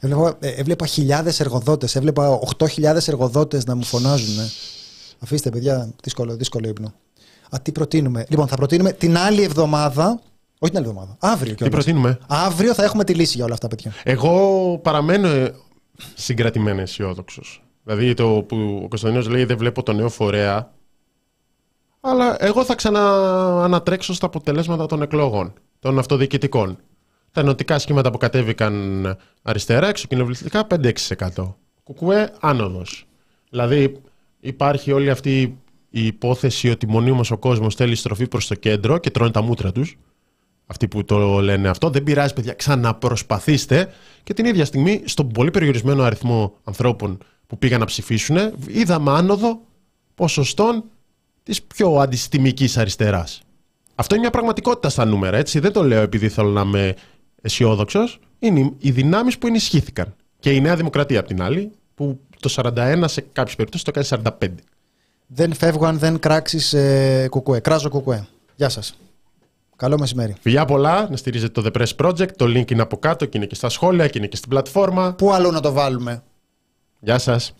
Έβλεπα, ε, έβλεπα χιλιάδες εργοδότες, έβλεπα 8.000 εργοδότες να μου φωνάζουν. Ε. Αφήστε παιδιά, δύσκολο, δύσκολο ύπνο. Α, τι προτείνουμε; Λοιπόν, θα προτείνουμε την άλλη εβδομάδα. Όχι την άλλη εβδομάδα. Αύριο Τι προτείνουμε; Αύριο θα έχουμε τη λύση για όλα αυτά, παιδιά. Εγώ παραμένω ε, συγκρατημένος αισιόδοξος. Δηλαδή το που ο Κωνσταντίνος λέει δεν βλέπω το νέο φορέα, αλλά εγώ θα ξαναανατρέξω στα αποτελέσματα των εκλογών, των αυτοδιοικητικών. Τα ενωτικά σχήματα που κατέβηκαν αριστερά, εξοκοινοβουλευτικά 5-6%. Κουκουέ άνοδος. Δηλαδή υπάρχει όλη αυτή η υπόθεση ότι μονίμως ο κόσμος θέλει στροφή προς το κέντρο και τρώνε τα μούτρα τους. Αυτοί που το λένε αυτό. Δεν πειράζει, παιδιά, ξαναπροσπαθήστε. Και την ίδια στιγμή, στον πολύ περιορισμένο αριθμό ανθρώπων που πήγαν να ψηφίσουν, είδαμε άνοδο ποσοστών της πιο αντιστημικής αριστεράς. Αυτό είναι μια πραγματικότητα στα νούμερα, έτσι. Δεν το λέω επειδή θέλω να είμαι αισιόδοξος. Είναι οι δυνάμεις που ενισχύθηκαν. Και η Νέα Δημοκρατία απ' την άλλη, που το 41 σε κάποιες περιπτώσεις το κάνει 45. Δεν φεύγω αν δεν κράξεις ε, κουκουέ. Κράζω κουκουέ. Γεια σας. Καλό μεσημέρι. Φιλιά πολλά, να στηρίζετε το The Press Project. Το link είναι από κάτω και είναι και στα σχόλια και είναι και στην πλατφόρμα. Πού άλλο να το βάλουμε; Γεια σας.